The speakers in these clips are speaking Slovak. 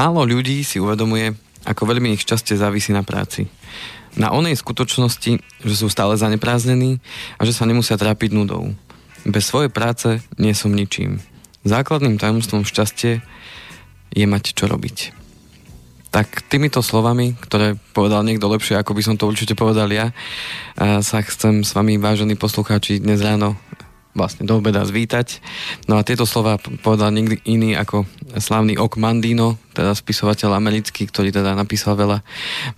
Málo ľudí si uvedomuje, ako veľmi ich šťastie závisí na práci. Na onej skutočnosti, že sú stále zaneprázdnení a že sa nemusia trápiť nudou. Bez svojej práce nie som ničím. Základným tajomstvom šťastie je mať čo robiť. Tak týmito slovami, ktoré povedal niekto lepšie, ako by som to určite povedal ja, sa chcem s vami, vážení poslucháči, dnes ráno vlastne do obeda zvítať. No a tieto slova povedal nikdy iný ako slavný Ok Mandino, teda spisovateľ americký, ktorý teda napísal veľa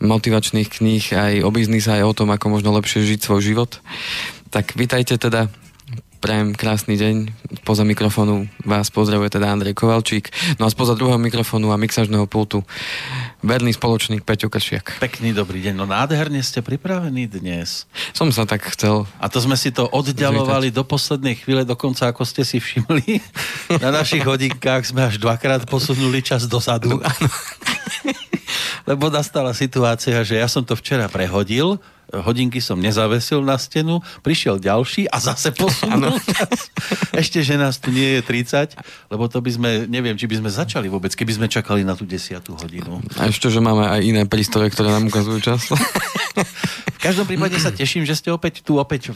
motivačných kníh aj o biznise, aj o tom, ako možno lepšie žiť svoj život. Tak vítajte teda Prajem krásny deň. Poza mikrofónu vás pozdravuje teda Andrej Kovalčík. No a spoza druhého mikrofónu a mixažného pultu verný spoločník Peťo Kršiak. Pekný dobrý deň. No nádherne ste pripravení dnes. Som sa tak chcel. A to sme si to oddialovali zvítať. do poslednej chvíle, dokonca ako ste si všimli. Na našich hodinkách sme až dvakrát posunuli čas dozadu. Lebo nastala situácia, že ja som to včera prehodil hodinky som nezavesil na stenu, prišiel ďalší a zase posunul čas. Ešte, že nás tu nie je 30, lebo to by sme, neviem, či by sme začali vôbec, keby sme čakali na tú desiatú hodinu. A ešte, že máme aj iné prístroje, ktoré nám ukazujú čas. v každom prípade sa teším, že ste opäť tu, opäť,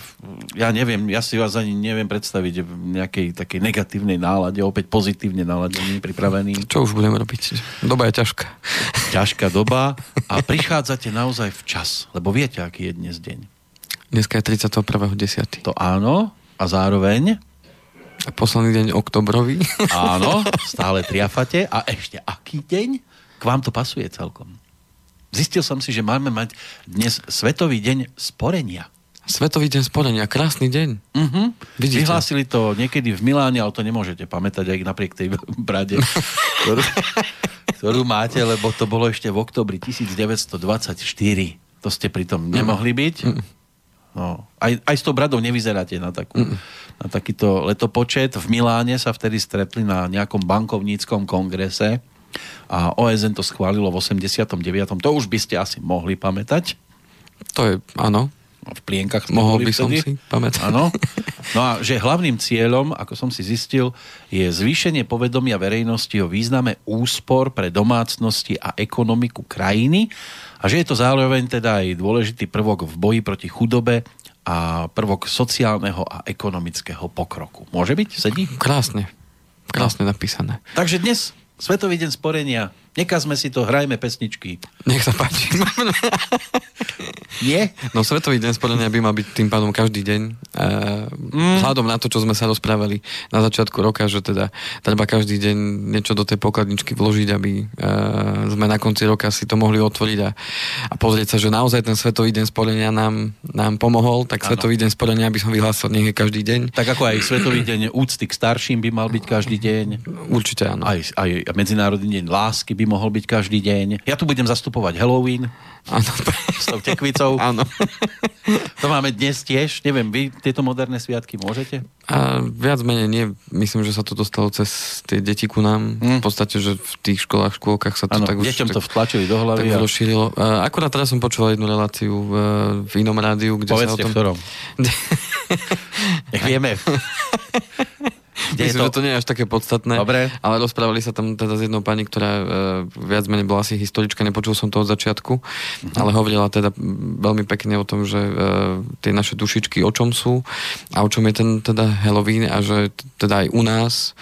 ja neviem, ja si vás ani neviem predstaviť v nejakej takej negatívnej nálade, opäť pozitívne náladení, pripravení. Čo už budeme robiť? Doba je ťažká. Ťažká doba a prichádzate naozaj včas, lebo viete, aký je dnes deň? Dneska je 31.10. To áno. A zároveň? A posledný deň oktobrový. Áno, stále triafate. A ešte aký deň? K vám to pasuje celkom. Zistil som si, že máme mať dnes Svetový deň sporenia. Svetový deň sporenia, krásny deň. Uh-huh. Vyhlásili to niekedy v Miláne, ale to nemôžete pamätať aj napriek tej brade, ktorú, ktorú máte, lebo to bolo ešte v oktobri 1924. To ste pritom nemohli byť. No, aj, aj s tou bradou nevyzeráte na, takú, na takýto letopočet. V Miláne sa vtedy stretli na nejakom bankovníckom kongrese a OSN to schválilo v 89. To už by ste asi mohli pamätať. To je, áno. V plienkach Mohol by vtedy. som si pamätať. Áno. No a že hlavným cieľom, ako som si zistil, je zvýšenie povedomia verejnosti o význame úspor pre domácnosti a ekonomiku krajiny a že je to zároveň teda aj dôležitý prvok v boji proti chudobe a prvok sociálneho a ekonomického pokroku. Môže byť? Sedí? Krásne. Krásne no. napísané. Takže dnes Svetový deň sporenia Nekazme si to, hrajme pesničky. Nech sa páči. Nie? No Svetový deň spodenia by mal byť tým pádom každý deň. E, mm. Vzhľadom na to, čo sme sa rozprávali na začiatku roka, že teda treba každý deň niečo do tej pokladničky vložiť, aby e, sme na konci roka si to mohli otvoriť a, a pozrieť sa, že naozaj ten Svetový deň sporenia nám, nám pomohol, tak ano. Svetový deň sporenia by som vyhlásil nech je každý deň. Tak ako aj Svetový deň úcty k starším by mal byť každý deň. Určite áno. Aj, aj Medzinárodný deň lásky by mohol byť každý deň. Ja tu budem zastupovať Halloween. Áno. S tou tekvicou. Áno. To máme dnes tiež. Neviem, vy tieto moderné sviatky môžete? A viac menej nie. Myslím, že sa to dostalo cez tie deti ku nám. Mm. V podstate, že v tých školách, škôlkach sa to ano, tak už... deťom to vtlačili do hlavy. Tak a... rozšírilo. Akurát teraz som počúval jednu reláciu v, v inom rádiu, kde Povedzte, sa o tom... ktorom. Nech vieme. Myslím, to... že to nie je až také podstatné. Dobre. Ale rozprávali sa tam teda s jednou pani, ktorá e, viac menej bola asi historička, nepočul som to od začiatku, uh-huh. ale hovorila teda veľmi pekne o tom, že e, tie naše dušičky o čom sú a o čom je ten teda Halloween a že teda aj u nás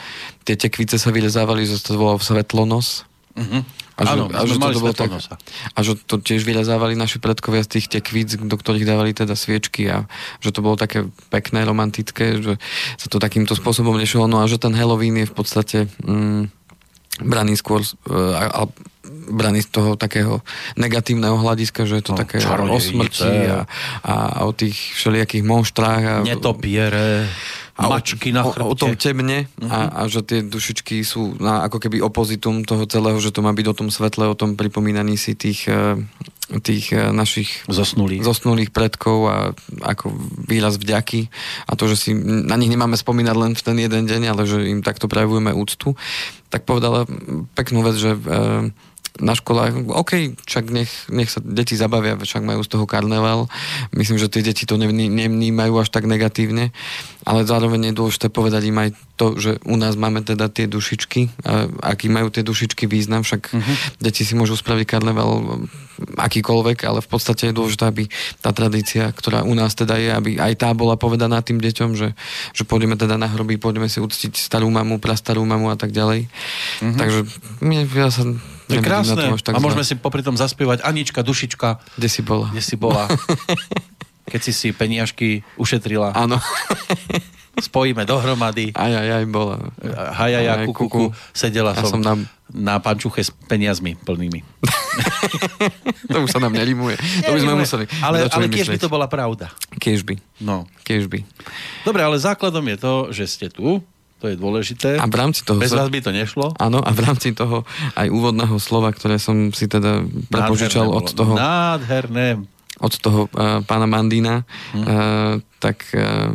tie tekvice sa vylezávali, že to bolo svetlonos. Uh-huh. A že, Áno, a že to bolo tak, a že to tiež vylezávali naši predkovia z tých tekvíc, do ktorých dávali teda sviečky a že to bolo také pekné, romantické, že sa to takýmto spôsobom nešlo. No a že ten Halloween je v podstate mm, braný skôr uh, a, a braný z toho takého negatívneho hľadiska, že je to no, také o smrti a, a, a o tých všelijakých monštrách. A, Netopiere a mačky na chrbte. O, o tom temne a, mhm. a že tie dušičky sú na, ako keby opozitum toho celého, že to má byť o tom svetle, o tom pripomínaní si tých, eh, tých eh, našich zosnulých. zosnulých predkov a ako výraz vďaky a to, že si na nich nemáme spomínať len v ten jeden deň, ale že im takto prejavujeme úctu, tak povedala peknú vec, že e, na školách, OK, však nech, nech sa deti zabavia, však majú z toho karneval. Myslím, že tie deti to nevnímajú až tak negatívne, ale zároveň je dôležité povedať im aj to, že u nás máme teda tie dušičky, a aký majú tie dušičky význam, však uh-huh. deti si môžu spraviť karneval akýkoľvek, ale v podstate je dôležité, aby tá tradícia, ktorá u nás teda je, aby aj tá bola povedaná tým deťom, že, že pôjdeme teda na hroby, pôjdeme si uctiť starú mamu, prastarú mamu a tak ďalej. Uh-huh. Takže ja sa je krásne. a môžeme si popri tom zaspievať Anička, Dušička. Kde si bola? Kde si bola. Keď si si peniažky ušetrila. Áno. spojíme dohromady. Aj, aj, aj, bola. Hajaja, kuku, kuku, sedela ja som, som na... na pančuche s peniazmi plnými. to už sa nám nelimuje. To by sme museli. Ale, ale kiež by to bola pravda. Kiež by. No. Kiež by. Dobre, ale základom je to, že ste tu, to je dôležité. A v rámci toho... Bez vás by to nešlo. Áno, a v rámci toho aj úvodného slova, ktoré som si teda prepožičal od toho... Nádherné od toho uh, pána Mandína, hmm. uh, tak uh,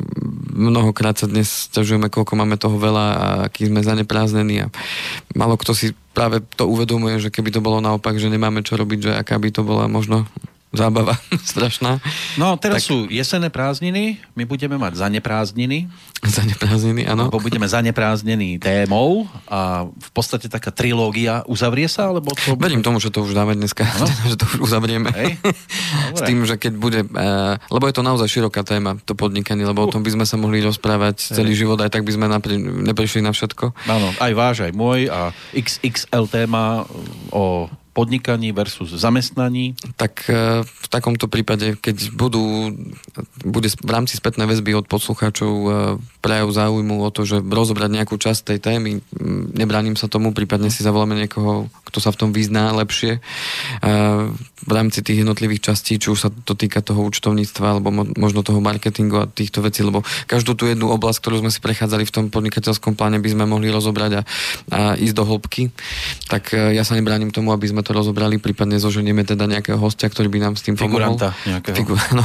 mnohokrát sa dnes ťažujeme, koľko máme toho veľa a aký sme zanepráznení a malo kto si práve to uvedomuje, že keby to bolo naopak, že nemáme čo robiť, že aká by to bola možno zábava strašná. No, teraz tak... sú jesenné prázdniny, my budeme mať zaneprázdniny. Zaneprázdniny, áno. Lebo budeme zaneprázdnení témou a v podstate taká trilógia uzavrie sa, alebo to... Verím tomu, že to už dáme dneska, ano? že to už uzavrieme. Hej. S tým, že keď bude... Uh, lebo je to naozaj široká téma, to podnikanie, lebo uh. o tom by sme sa mohli rozprávať Hej. celý život, aj tak by sme napri- neprišli na všetko. Áno, aj váš, aj môj a XXL téma o podnikaní versus zamestnaní? Tak e, v takomto prípade, keď budú, bude v rámci spätnej väzby od poslucháčov e, prejav záujmu o to, že rozobrať nejakú časť tej témy, nebránim sa tomu, prípadne si zavoláme niekoho, kto sa v tom vyzná lepšie. E, v rámci tých jednotlivých častí, či už sa to týka toho účtovníctva, alebo možno toho marketingu a týchto vecí, lebo každú tú jednu oblasť, ktorú sme si prechádzali v tom podnikateľskom pláne, by sme mohli rozobrať a, a ísť do hĺbky. Tak ja sa nebránim tomu, aby sme to to rozobrali, prípadne zoženieme teda nejakého hostia, ktorý by nám s tým pomohol. Figuranta nejakého. No.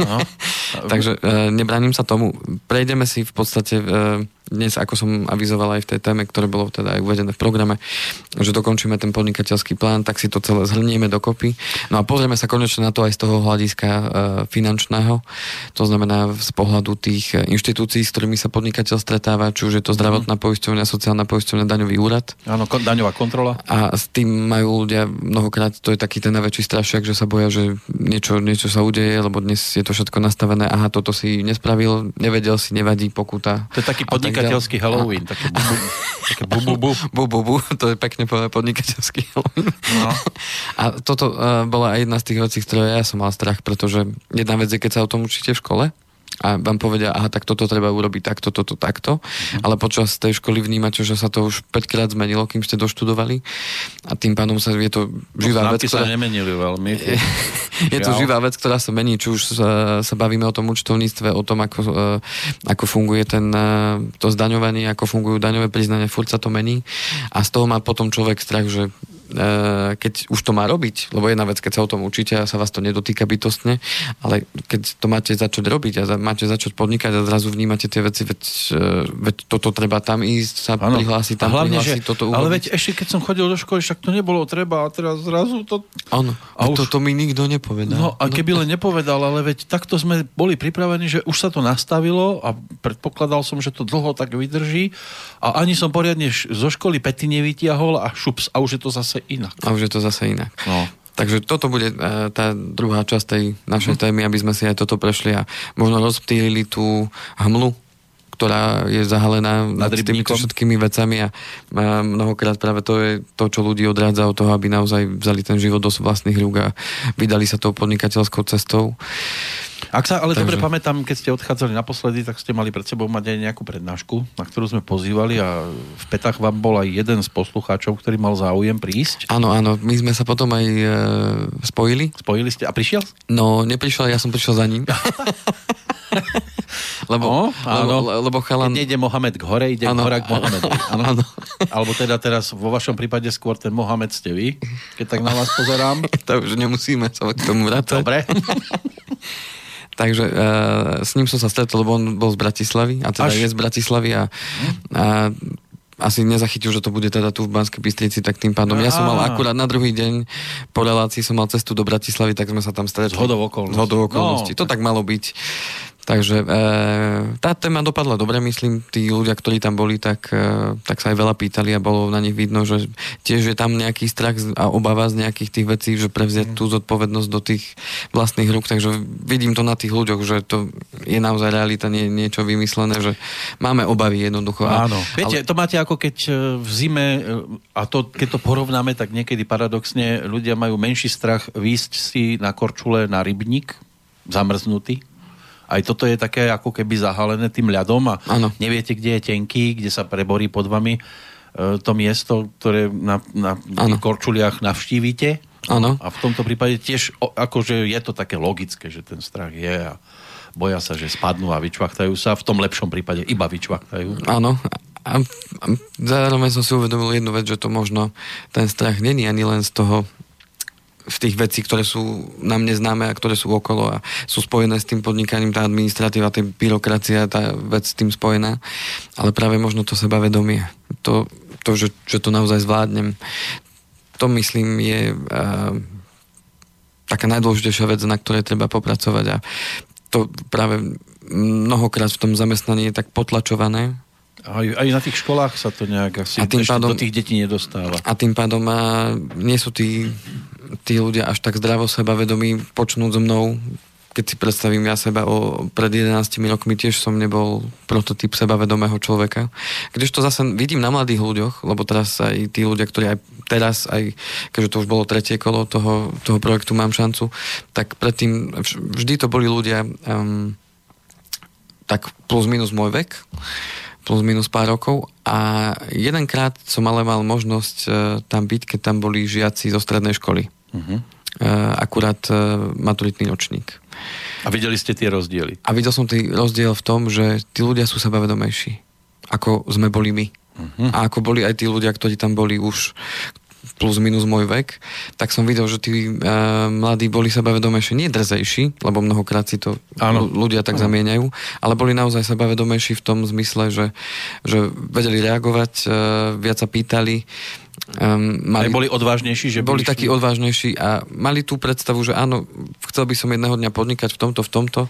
no. Takže e, nebraním sa tomu. Prejdeme si v podstate e, dnes, ako som avizoval aj v tej téme, ktoré bolo teda aj uvedené v programe, že dokončíme ten podnikateľský plán, tak si to celé zhrnieme dokopy. No a pozrieme sa konečne na to aj z toho hľadiska e, finančného, to znamená z pohľadu tých e, inštitúcií, s ktorými sa podnikateľ stretáva, či už je to zdravotná poisťovňa, sociálna poisťovňa, daňový úrad. Áno, kon, daňová kontrola. A s tým majú ľudia mnohokrát, to je taký ten najväčší strašiak, že sa boja, že niečo, niečo sa udeje, lebo dnes je to všetko nastavené, aha, toto si nespravil, nevedel si, nevadí, pokuta. To je taký podnikateľ podnikateľský Halloween. Také bu, bu, také bu, bu, bu. bu, bu, bu, to je pekne povedané podnikateľský Halloween. No. A toto uh, bola aj jedna z tých vecí, ktoré ja som mal strach, pretože jedna vec je, keď sa o tom učíte v škole, a vám povedia, aha, tak toto treba urobiť takto, toto, takto, mm. ale počas tej školy vnímate, že sa to už 5 krát zmenilo, kým ste doštudovali a tým pádom sa je to živá no, vec, ktorá... sa nemenili veľmi. Je, je to živá vec, ktorá sa mení, či už sa, sa bavíme o tom účtovníctve, o tom, ako, e, ako funguje ten, e, to zdaňovanie, ako fungujú daňové priznania, furt sa to mení a z toho má potom človek strach, že keď už to má robiť, lebo jedna vec, keď sa o tom učíte a sa vás to nedotýka bytostne, ale keď to máte začať robiť a máte začať podnikať a zrazu vnímate tie veci, veď, e, veď toto treba tam ísť, sa ano. prihlásiť, tam hlavne, prihlásiť, že, toto urobiť. Ale veď ešte keď som chodil do školy, však to nebolo treba a teraz zrazu to... Áno, a už... to, to mi nikto nepovedal. No a keby len nepovedal, ale veď takto sme boli pripravení, že už sa to nastavilo a predpokladal som, že to dlho tak vydrží a ani som poriadne zo školy pety nevytiahol a šups a už je to zase inak. A už je to zase inak. No. Takže toto bude e, tá druhá časť tej našej mm. témy, aby sme si aj toto prešli a možno rozptýlili tú hmlu, ktorá je zahalená nad týmito všetkými vecami a mnohokrát práve to je to, čo ľudí odrádza od toho, aby naozaj vzali ten život do vlastných rúk a vydali sa tou podnikateľskou cestou. Ak sa ale Takže... dobre pamätám, keď ste odchádzali naposledy, tak ste mali pred sebou mať aj nejakú prednášku, na ktorú sme pozývali a v Petách vám bol aj jeden z poslucháčov, ktorý mal záujem prísť. Áno, áno, my sme sa potom aj e, spojili. Spojili ste a prišiel? No, neprišiel, ja som prišiel za ním. lebo, no, áno. lebo, lebo chalan... Keď nejde Mohamed k hore, ide ano, hora k Mohamedu. Áno. áno. Alebo teda teraz vo vašom prípade skôr ten Mohamed ste vy, keď tak na vás pozerám. to už nemusíme sa k tomu vrácať. Dobre. Takže uh, s ním som sa stretol, lebo on bol z Bratislavy, a teda Až... je z Bratislavy a, a asi nezachytil, že to bude teda tu v Banskej Bystrici, tak tým pádom. Ja som mal akurát na druhý deň po relácii som mal cestu do Bratislavy, tak sme sa tam stretli. Z hodov okolností. Z hodov okolností. No, to tak malo byť. Takže e, tá téma dopadla dobre, myslím, tí ľudia, ktorí tam boli, tak, e, tak sa aj veľa pýtali a bolo na nich vidno, že tiež je tam nejaký strach a obava z nejakých tých vecí, že prevziať mm. tú zodpovednosť do tých vlastných rúk, takže vidím to na tých ľuďoch, že to je naozaj realita, nie niečo vymyslené, že máme obavy jednoducho. Áno. A, Viete, ale... to máte ako keď e, v zime, e, a to, keď to porovnáme, tak niekedy paradoxne ľudia majú menší strach výjsť si na korčule na rybník, zamrznutý, aj toto je také ako keby zahalené tým ľadom a ano. neviete, kde je tenký, kde sa preborí pod vami e, to miesto, ktoré na, na korčuliach navštívite. Ano. A v tomto prípade tiež akože je to také logické, že ten strach je a boja sa, že spadnú a vyčvachtajú sa. V tom lepšom prípade iba vyčvachtajú. Áno. A, a zároveň som si uvedomil jednu vec, že to možno ten strach není ani len z toho v tých vecí, ktoré sú nám neznáme a ktoré sú okolo a sú spojené s tým podnikaním, tá administratíva, tá byrokracia, tá vec s tým spojená, ale práve možno to sebavedomie, to, to že, že to naozaj zvládnem, to myslím je uh, taká najdôležitejšia vec, na ktorej treba popracovať a to práve mnohokrát v tom zamestnaní je tak potlačované, aj, aj na tých školách sa to nejak asi a tým pádom, do tých detí nedostáva. A tým pádom a nie sú tí tí ľudia až tak zdravo sebavedomí počnúť so mnou, keď si predstavím ja seba o, pred 11 rokmi, tiež som nebol prototyp sebavedomého človeka. Když to zase vidím na mladých ľuďoch, lebo teraz aj tí ľudia, ktorí aj teraz, aj keďže to už bolo tretie kolo toho, toho projektu Mám šancu, tak predtým vždy to boli ľudia um, tak plus minus môj vek, plus minus pár rokov a jedenkrát som ale mal možnosť uh, tam byť, keď tam boli žiaci zo strednej školy. Uh-huh. Akurát e, maturitný ročník. A videli ste tie rozdiely? A videl som tý rozdiel v tom, že tí ľudia sú sebavedomejší, ako sme boli my. Uh-huh. A ako boli aj tí ľudia, ktorí tam boli už plus minus môj vek, tak som videl, že tí uh, mladí boli sebavedomejší, nie drzejší, lebo mnohokrát si to ano. ľudia tak ano. zamieňajú, ale boli naozaj sebavedomejší v tom zmysle, že, že vedeli reagovať, uh, viac sa pýtali, Um, mali, boli odvážnejší? Že boli takí odvážnejší a mali tú predstavu, že áno, chcel by som jedného dňa podnikať v tomto, v tomto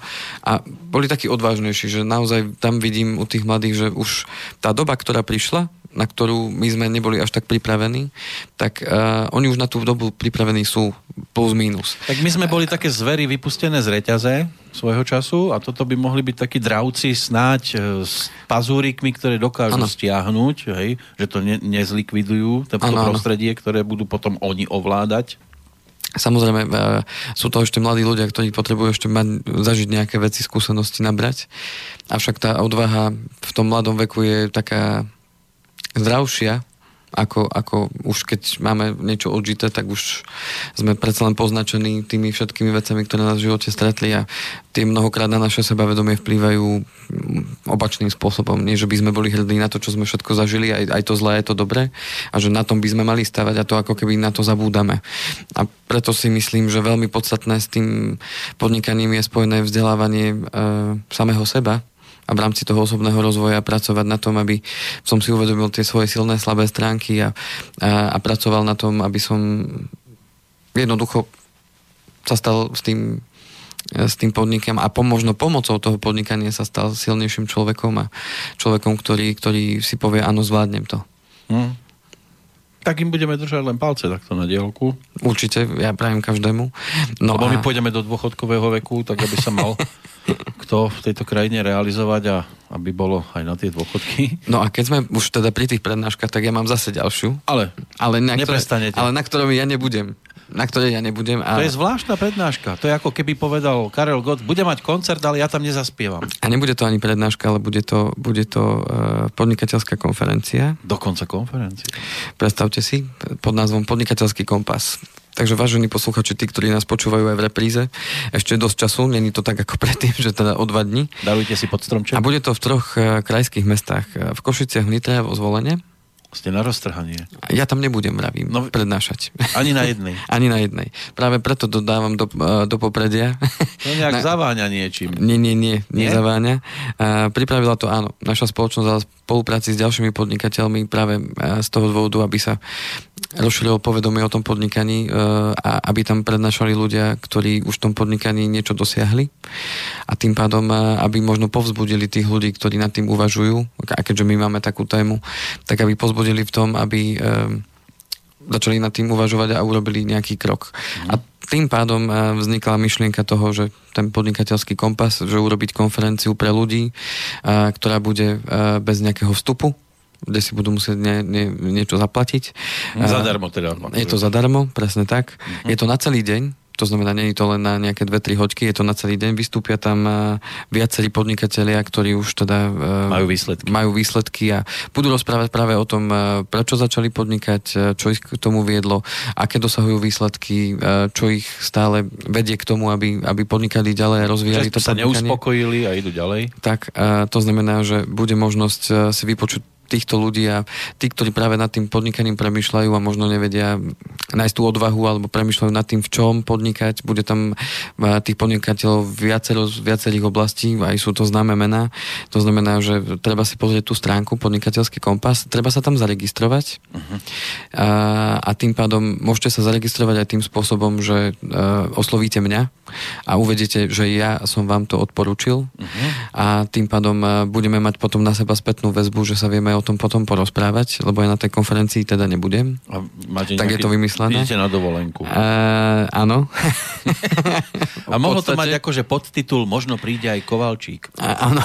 a boli takí odvážnejší, že naozaj tam vidím u tých mladých, že už tá doba, ktorá prišla, na ktorú my sme neboli až tak pripravení, tak uh, oni už na tú dobu pripravení sú plus minus. Tak my sme boli také zvery vypustené z reťaze svojho času a toto by mohli byť takí dravci snáď uh, s pazúrikmi, ktoré dokážu ano. stiahnuť, hej, že to ne, nezlikvidujú, to ano, prostredie, ano. ktoré budú potom oni ovládať. Samozrejme, e, sú to ešte mladí ľudia, ktorí potrebujú ešte mať, zažiť nejaké veci, skúsenosti nabrať. Avšak tá odvaha v tom mladom veku je taká zdravšia, ako, ako už keď máme niečo odžité, tak už sme predsa len poznačení tými všetkými vecami, ktoré nás v živote stretli a tie mnohokrát na naše sebavedomie vplývajú opačným spôsobom. Nie, že by sme boli hrdí na to, čo sme všetko zažili, aj, aj to zlé je to dobré a že na tom by sme mali stavať a to ako keby na to zabúdame. A preto si myslím, že veľmi podstatné s tým podnikaním je spojené vzdelávanie e, samého seba, a v rámci toho osobného rozvoja pracovať na tom, aby som si uvedomil tie svoje silné, slabé stránky a, a, a pracoval na tom, aby som jednoducho sa stal s tým s tým podnikom a pomožno pomocou toho podnikania sa stal silnejším človekom a človekom, ktorý, ktorý si povie, áno, zvládnem to. Hmm. Tak im budeme držať len palce takto na dielku. Určite, ja prajem každému. No Lebo a... my pôjdeme do dôchodkového veku, tak aby sa mal kto v tejto krajine realizovať a aby bolo aj na tie dôchodky. No a keď sme už teda pri tých prednáškach, tak ja mám zase ďalšiu. Ale, ale na ktoré, ale na ktorom ja nebudem. Na ktorej ja nebudem. A... To je zvláštna prednáška. To je ako keby povedal Karel Gott, bude mať koncert, ale ja tam nezaspievam. A nebude to ani prednáška, ale bude to, bude to uh, podnikateľská konferencia. Dokonca konferencia. Predstavte si, pod názvom Podnikateľský kompas. Takže vážení posluchači, tí, ktorí nás počúvajú aj v repríze, ešte dosť času, není to tak ako predtým, že teda o dva dní. Darujte si pod stromček. A bude to v troch uh, krajských mestách. V Košiciach, v Nitre a vo Zvolenie. Ste na roztrhanie. Ja tam nebudem, vravím, no, prednášať. Ani na jednej. ani na jednej. Práve preto dodávam do, eh, do popredia. To nejak na... zaváňa niečím. Nie, nie, nie, nie? nezaváňa. A pripravila to, áno, naša spoločnosť ale spolupráci s ďalšími podnikateľmi práve eh, z toho dôvodu, aby sa rozšírilo povedomie o tom podnikaní eh, a aby tam prednášali ľudia, ktorí už v tom podnikaní niečo dosiahli a tým pádom, aby možno povzbudili tých ľudí, ktorí nad tým uvažujú, a keďže my máme takú tému, tak aby povzbudili v tom, aby um, začali nad tým uvažovať a urobili nejaký krok. Mm. A tým pádom vznikla myšlienka toho, že ten podnikateľský kompas, že urobiť konferenciu pre ľudí, ktorá bude bez nejakého vstupu, kde si budú musieť nie, nie, niečo zaplatiť. Zadarmo teda. Je to zadarmo, presne tak. Mm-hmm. Je to na celý deň, to znamená, nie je to len na nejaké 2-3 hoďky, je to na celý deň. Vystúpia tam viacerí podnikatelia, ktorí už teda majú výsledky. majú výsledky a budú rozprávať práve o tom, prečo začali podnikať, čo ich k tomu viedlo, aké dosahujú výsledky, čo ich stále vedie k tomu, aby, aby podnikali ďalej a rozvíjali Často to sa neuspokojili a idú ďalej. Tak, to znamená, že bude možnosť si vypočuť týchto ľudí a tí, ktorí práve nad tým podnikaním premyšľajú a možno nevedia nájsť tú odvahu alebo premyšľajú nad tým, v čom podnikať. Bude tam tých podnikateľov viacero z viacerých oblastí, aj sú to známe mená. To znamená, že treba si pozrieť tú stránku podnikateľský kompas, treba sa tam zaregistrovať uh-huh. a, a tým pádom môžete sa zaregistrovať aj tým spôsobom, že uh, oslovíte mňa a uvedete, že ja som vám to odporúčil uh-huh. a tým pádom uh, budeme mať potom na seba spätnú väzbu, že sa vieme o o tom potom porozprávať, lebo ja na tej konferencii teda nebudem. A máte tak nejaký, je to vymyslené. Idete na dovolenku. Uh, áno. a mohlo podstate... to mať akože podtitul Možno príde aj Kovalčík. A, áno.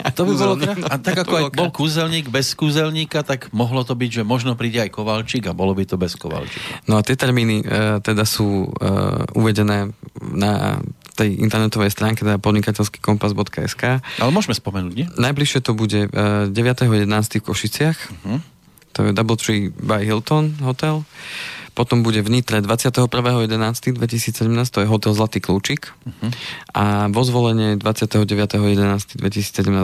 A to by bolo A tak ako aj bol kúzelník bez kúzelníka, tak mohlo to byť, že možno príde aj Kovalčík a bolo by to bez Kovalčíka. No a tie termíny uh, teda sú uh, uvedené na tej internetovej stránke, teda podnikateľskýkompas.sk. Ale môžeme spomenúť, nie? Najbližšie to bude 9.11. v Košiciach. Uh-huh. To je Doubletree by Hilton hotel. Potom bude v Nitre 21.11.2017, to je hotel Zlatý kľúčik. Uh-huh. A vo zvolenie 29.11.2017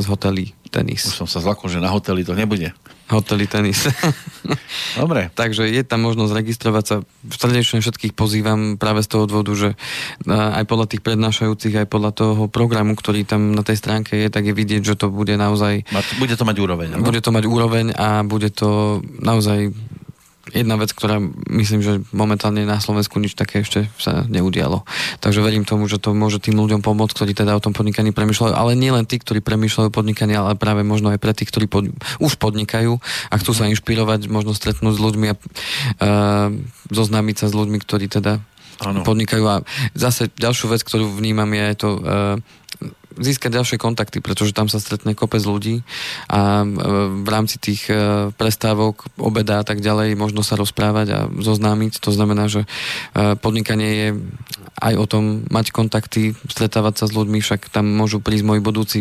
hotely Tenis. Už som sa zlakol, že na hoteli to nebude. Hotely tenis. Dobre. Takže je tam možnosť registrovať sa. Srdečne všetkých pozývam práve z toho dôvodu, že aj podľa tých prednášajúcich, aj podľa toho programu, ktorý tam na tej stránke je, tak je vidieť, že to bude naozaj... Bude to mať úroveň. No? Bude to mať úroveň a bude to naozaj jedna vec, ktorá myslím, že momentálne na Slovensku nič také ešte sa neudialo. Takže verím tomu, že to môže tým ľuďom pomôcť, ktorí teda o tom podnikaní premyšľajú, ale nie len tí, ktorí premyšľajú podnikanie, ale práve možno aj pre tých, ktorí pod, už podnikajú a chcú sa inšpirovať, možno stretnúť s ľuďmi a uh, zoznámiť sa s ľuďmi, ktorí teda ano. podnikajú. A zase ďalšiu vec, ktorú vnímam, je to uh, získať ďalšie kontakty, pretože tam sa stretne kopec ľudí a e, v rámci tých e, prestávok, obeda a tak ďalej možno sa rozprávať a zoznámiť. To znamená, že e, podnikanie je aj o tom mať kontakty, stretávať sa s ľuďmi, však tam môžu prísť moji budúci,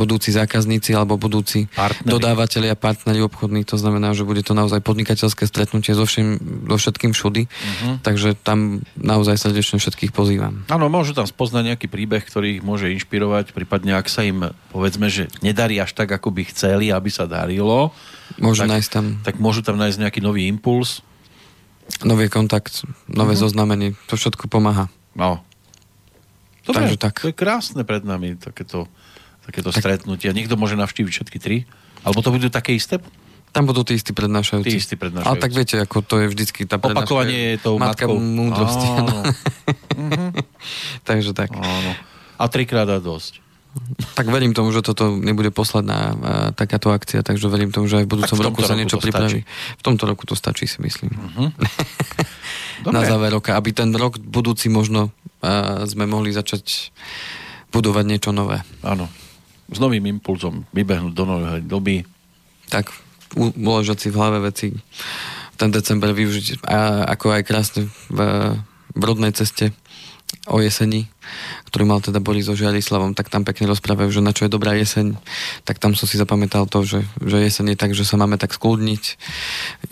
budúci zákazníci alebo budúci partneri. dodávateľi a partneri obchodní. To znamená, že bude to naozaj podnikateľské stretnutie so, všim, so všetkým všudy. Uh-huh. Takže tam naozaj srdečne všetkých pozývam. Áno, môžu tam spoznať nejaký príbeh, ktorý ich môže inšpirovať prípadne ak sa im povedzme, že nedarí až tak, ako by chceli, aby sa darilo, môžu tak, nájsť tam... tak môžu tam nájsť nejaký nový impuls. Nový kontakt, nové uh-huh. zoznamenie, to všetko pomáha. No. Dobre, Takže tak. to je krásne pred nami, takéto, takéto tak. stretnutia. Niekto môže navštíviť všetky tri? Alebo to budú také isté? Tam budú tí istí prednášajúci. Tí istí prednášajúci. Ale tak viete, ako to je vždycky tá Opakovanie je tou matka matkou. múdrosti. uh-huh. Takže tak. Áno. A trikrát a dosť. Tak verím tomu, že toto nebude posledná uh, takáto akcia, takže verím tomu, že aj v budúcom roku sa niečo pripraví. V tomto roku to stačí, si myslím. Uh-huh. Na záver roka, aby ten rok budúci možno uh, sme mohli začať budovať niečo nové. Áno. S novým impulzom vybehnúť do novej doby. Tak, uložať si v hlave veci ten december využiť a ako aj krásne v, v rodnej ceste o jeseni, ktorý mal teda Boris so Žiarislavom, tak tam pekne rozprávajú, že na čo je dobrá jeseň. Tak tam som si zapamätal to, že, že jeseň je tak, že sa máme tak skľudniť,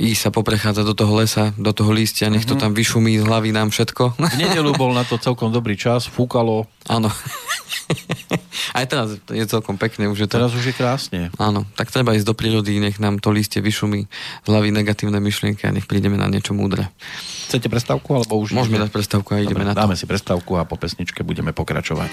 ísť sa poprechádzať do toho lesa, do toho lístia, nech to mhm. tam vyšumí z hlavy nám všetko. V nedelu bol na to celkom dobrý čas, fúkalo. Áno. Aj teraz je celkom pekne. Už je to... Teraz už je krásne. Áno, tak treba ísť do prírody, nech nám to listie vyšumí z hlavy negatívne myšlienky a nech prídeme na niečo múdre. Chcete prestávku, alebo už... Môžeme dať prestávku a ideme Dobre, na to. Dáme si prestávku a po pesničke budeme pokračovať.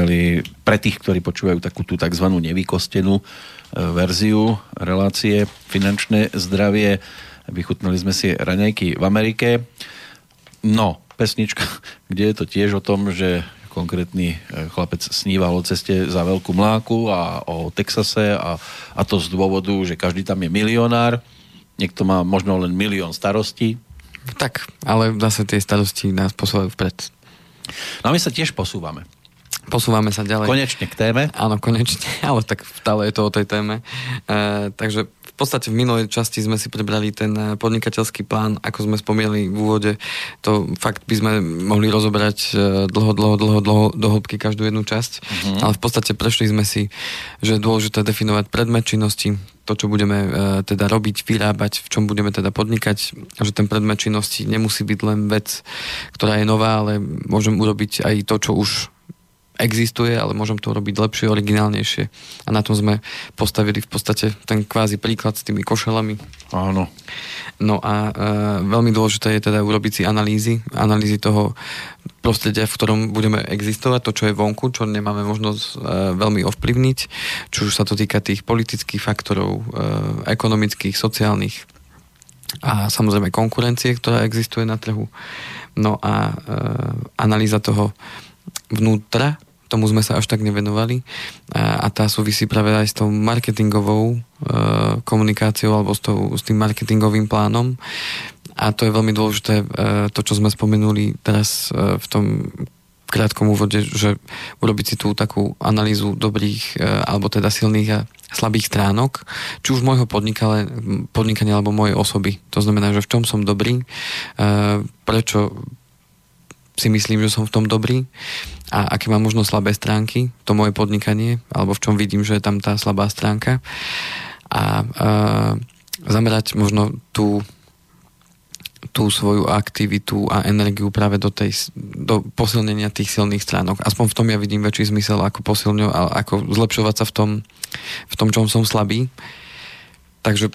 Dopriali pre tých, ktorí počúvajú takú tú tzv. nevykostenú e, verziu relácie finančné zdravie. Vychutnali sme si raňajky v Amerike. No, pesnička, kde je to tiež o tom, že konkrétny e, chlapec sníval o ceste za veľkú mláku a o Texase a, a to z dôvodu, že každý tam je milionár. Niekto má možno len milión starostí. Tak, ale zase tie starosti nás posúvajú vpred. No a my sa tiež posúvame. Posúvame sa ďalej. Konečne k téme. Áno, konečne, ale tak stále je to o tej téme. E, takže v podstate v minulej časti sme si prebrali ten e, podnikateľský plán, ako sme spomínali v úvode. To fakt by sme mohli rozoberať e, dlho, dlho, dlho, dlho do hĺbky každú jednu časť. Uh-huh. Ale v podstate prešli sme si, že je dôležité definovať predmet činnosti, to, čo budeme e, teda robiť, vyrábať, v čom budeme teda podnikať, že ten predmet činnosti nemusí byť len vec, ktorá je nová, ale môžem urobiť aj to, čo už existuje, ale môžem to robiť lepšie, originálnejšie. A na tom sme postavili v podstate ten kvázi príklad s tými košelami. Áno. No a e, veľmi dôležité je teda urobiť si analýzy, analýzy toho prostredia, v ktorom budeme existovať, to, čo je vonku, čo nemáme možnosť e, veľmi ovplyvniť, či už sa to týka tých politických faktorov, e, ekonomických, sociálnych a samozrejme konkurencie, ktorá existuje na trhu. No a e, analýza toho vnútra tomu sme sa až tak nevenovali a, a tá súvisí práve aj s tou marketingovou e, komunikáciou alebo s, tou, s tým marketingovým plánom a to je veľmi dôležité e, to, čo sme spomenuli teraz e, v tom krátkom úvode, že urobiť si tú takú analýzu dobrých e, alebo teda silných a slabých stránok, či už môjho podnikania alebo mojej osoby. To znamená, že v čom som dobrý, e, prečo si myslím, že som v tom dobrý a aké mám možno slabé stránky, to moje podnikanie, alebo v čom vidím, že je tam tá slabá stránka a, a zamerať možno tú tú svoju aktivitu a energiu práve do, tej, do posilnenia tých silných stránok. Aspoň v tom ja vidím väčší zmysel, ako posilňovať, ako zlepšovať sa v tom, v tom, čom som slabý. Takže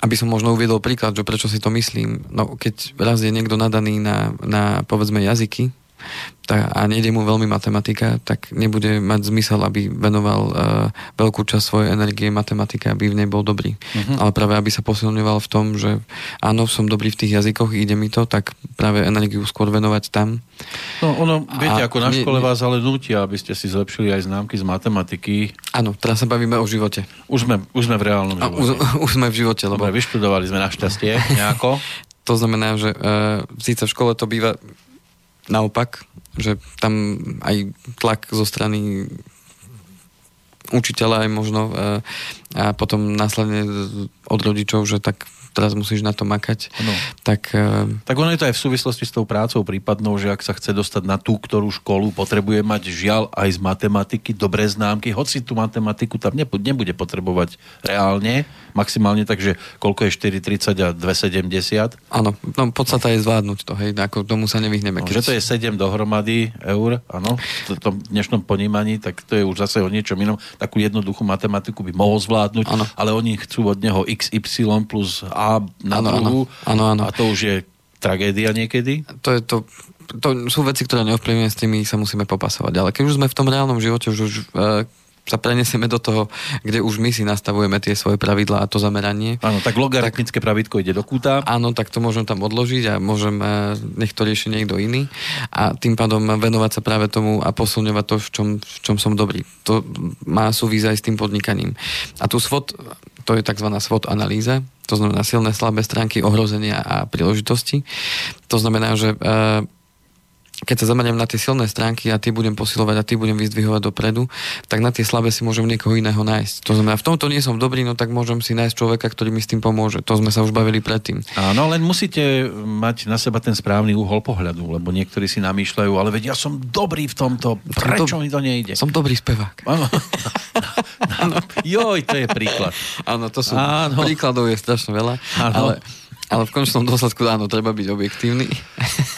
aby som možno uviedol príklad, že prečo si to myslím. No, keď raz je niekto nadaný na, na povedzme jazyky, a nejde mu veľmi matematika, tak nebude mať zmysel, aby venoval uh, veľkú časť svojej energie matematike, aby v nej bol dobrý. Uh-huh. Ale práve aby sa posilňoval v tom, že áno, som dobrý v tých jazykoch, ide mi to, tak práve energiu skôr venovať tam. No ono, viete, a ako na škole ne, vás ale nutia, aby ste si zlepšili aj známky z matematiky. Áno, teraz sa bavíme o živote. Už sme, už sme v reálnom živote. už, už sme v živote. Lebo... Dobre, vyštudovali sme našťastie nejako. to znamená, že uh, síce v škole to býva naopak, že tam aj tlak zo strany učiteľa aj možno a, a potom následne od rodičov, že tak teraz musíš na to makať. No. Tak, uh... tak ono je to aj v súvislosti s tou prácou prípadnou, že ak sa chce dostať na tú, ktorú školu, potrebuje mať žiaľ aj z matematiky dobré známky, hoci tú matematiku tam nebude potrebovať reálne, maximálne, takže koľko je 4,30 a 2,70? Áno, no podstata je zvládnuť to, hej, ako tomu sa nevyhneme. No, keď... Že to je 7 dohromady eur, áno, v tom dnešnom ponímaní, tak to je už zase o niečom inom. Takú jednoduchú matematiku by mohol zvládnuť, ano. ale oni chcú od neho XY plus A na ano, druhu ano, ano. a to už je tragédia niekedy? To je to to sú veci, ktoré neovplyvňujem, s tými sa musíme popasovať. Ale keď už sme v tom reálnom živote, už, už uh, sa prenesieme do toho, kde už my si nastavujeme tie svoje pravidlá a to zameranie. Áno, tak logaritmické tak, pravidko ide do kúta. Áno, tak to môžem tam odložiť a môžem, uh, nech to rieši niekto iný a tým pádom venovať sa práve tomu a posilňovať to, v čom, v čom som dobrý. To má súvisť aj s tým podnikaním. A tu SWOT, to je tzv. SWOT analýza, to znamená silné, slabé stránky, ohrozenia a príležitosti. To znamená, že uh, keď sa zameriam na tie silné stránky a tie budem posilovať a tie budem vyzdvihovať dopredu, tak na tie slabé si môžem niekoho iného nájsť. To znamená, v tomto nie som dobrý, no tak môžem si nájsť človeka, ktorý mi s tým pomôže. To sme sa už bavili predtým. Áno, len musíte mať na seba ten správny uhol pohľadu, lebo niektorí si namýšľajú, ale veď ja som dobrý v tomto, prečo som do... mi to nejde? Som dobrý spevák. Áno. Joj, to je príklad. Áno, to sú Áno. príkladov je strašne veľa. Áno. Ale ale v končnom dôsledku áno, treba byť objektívny.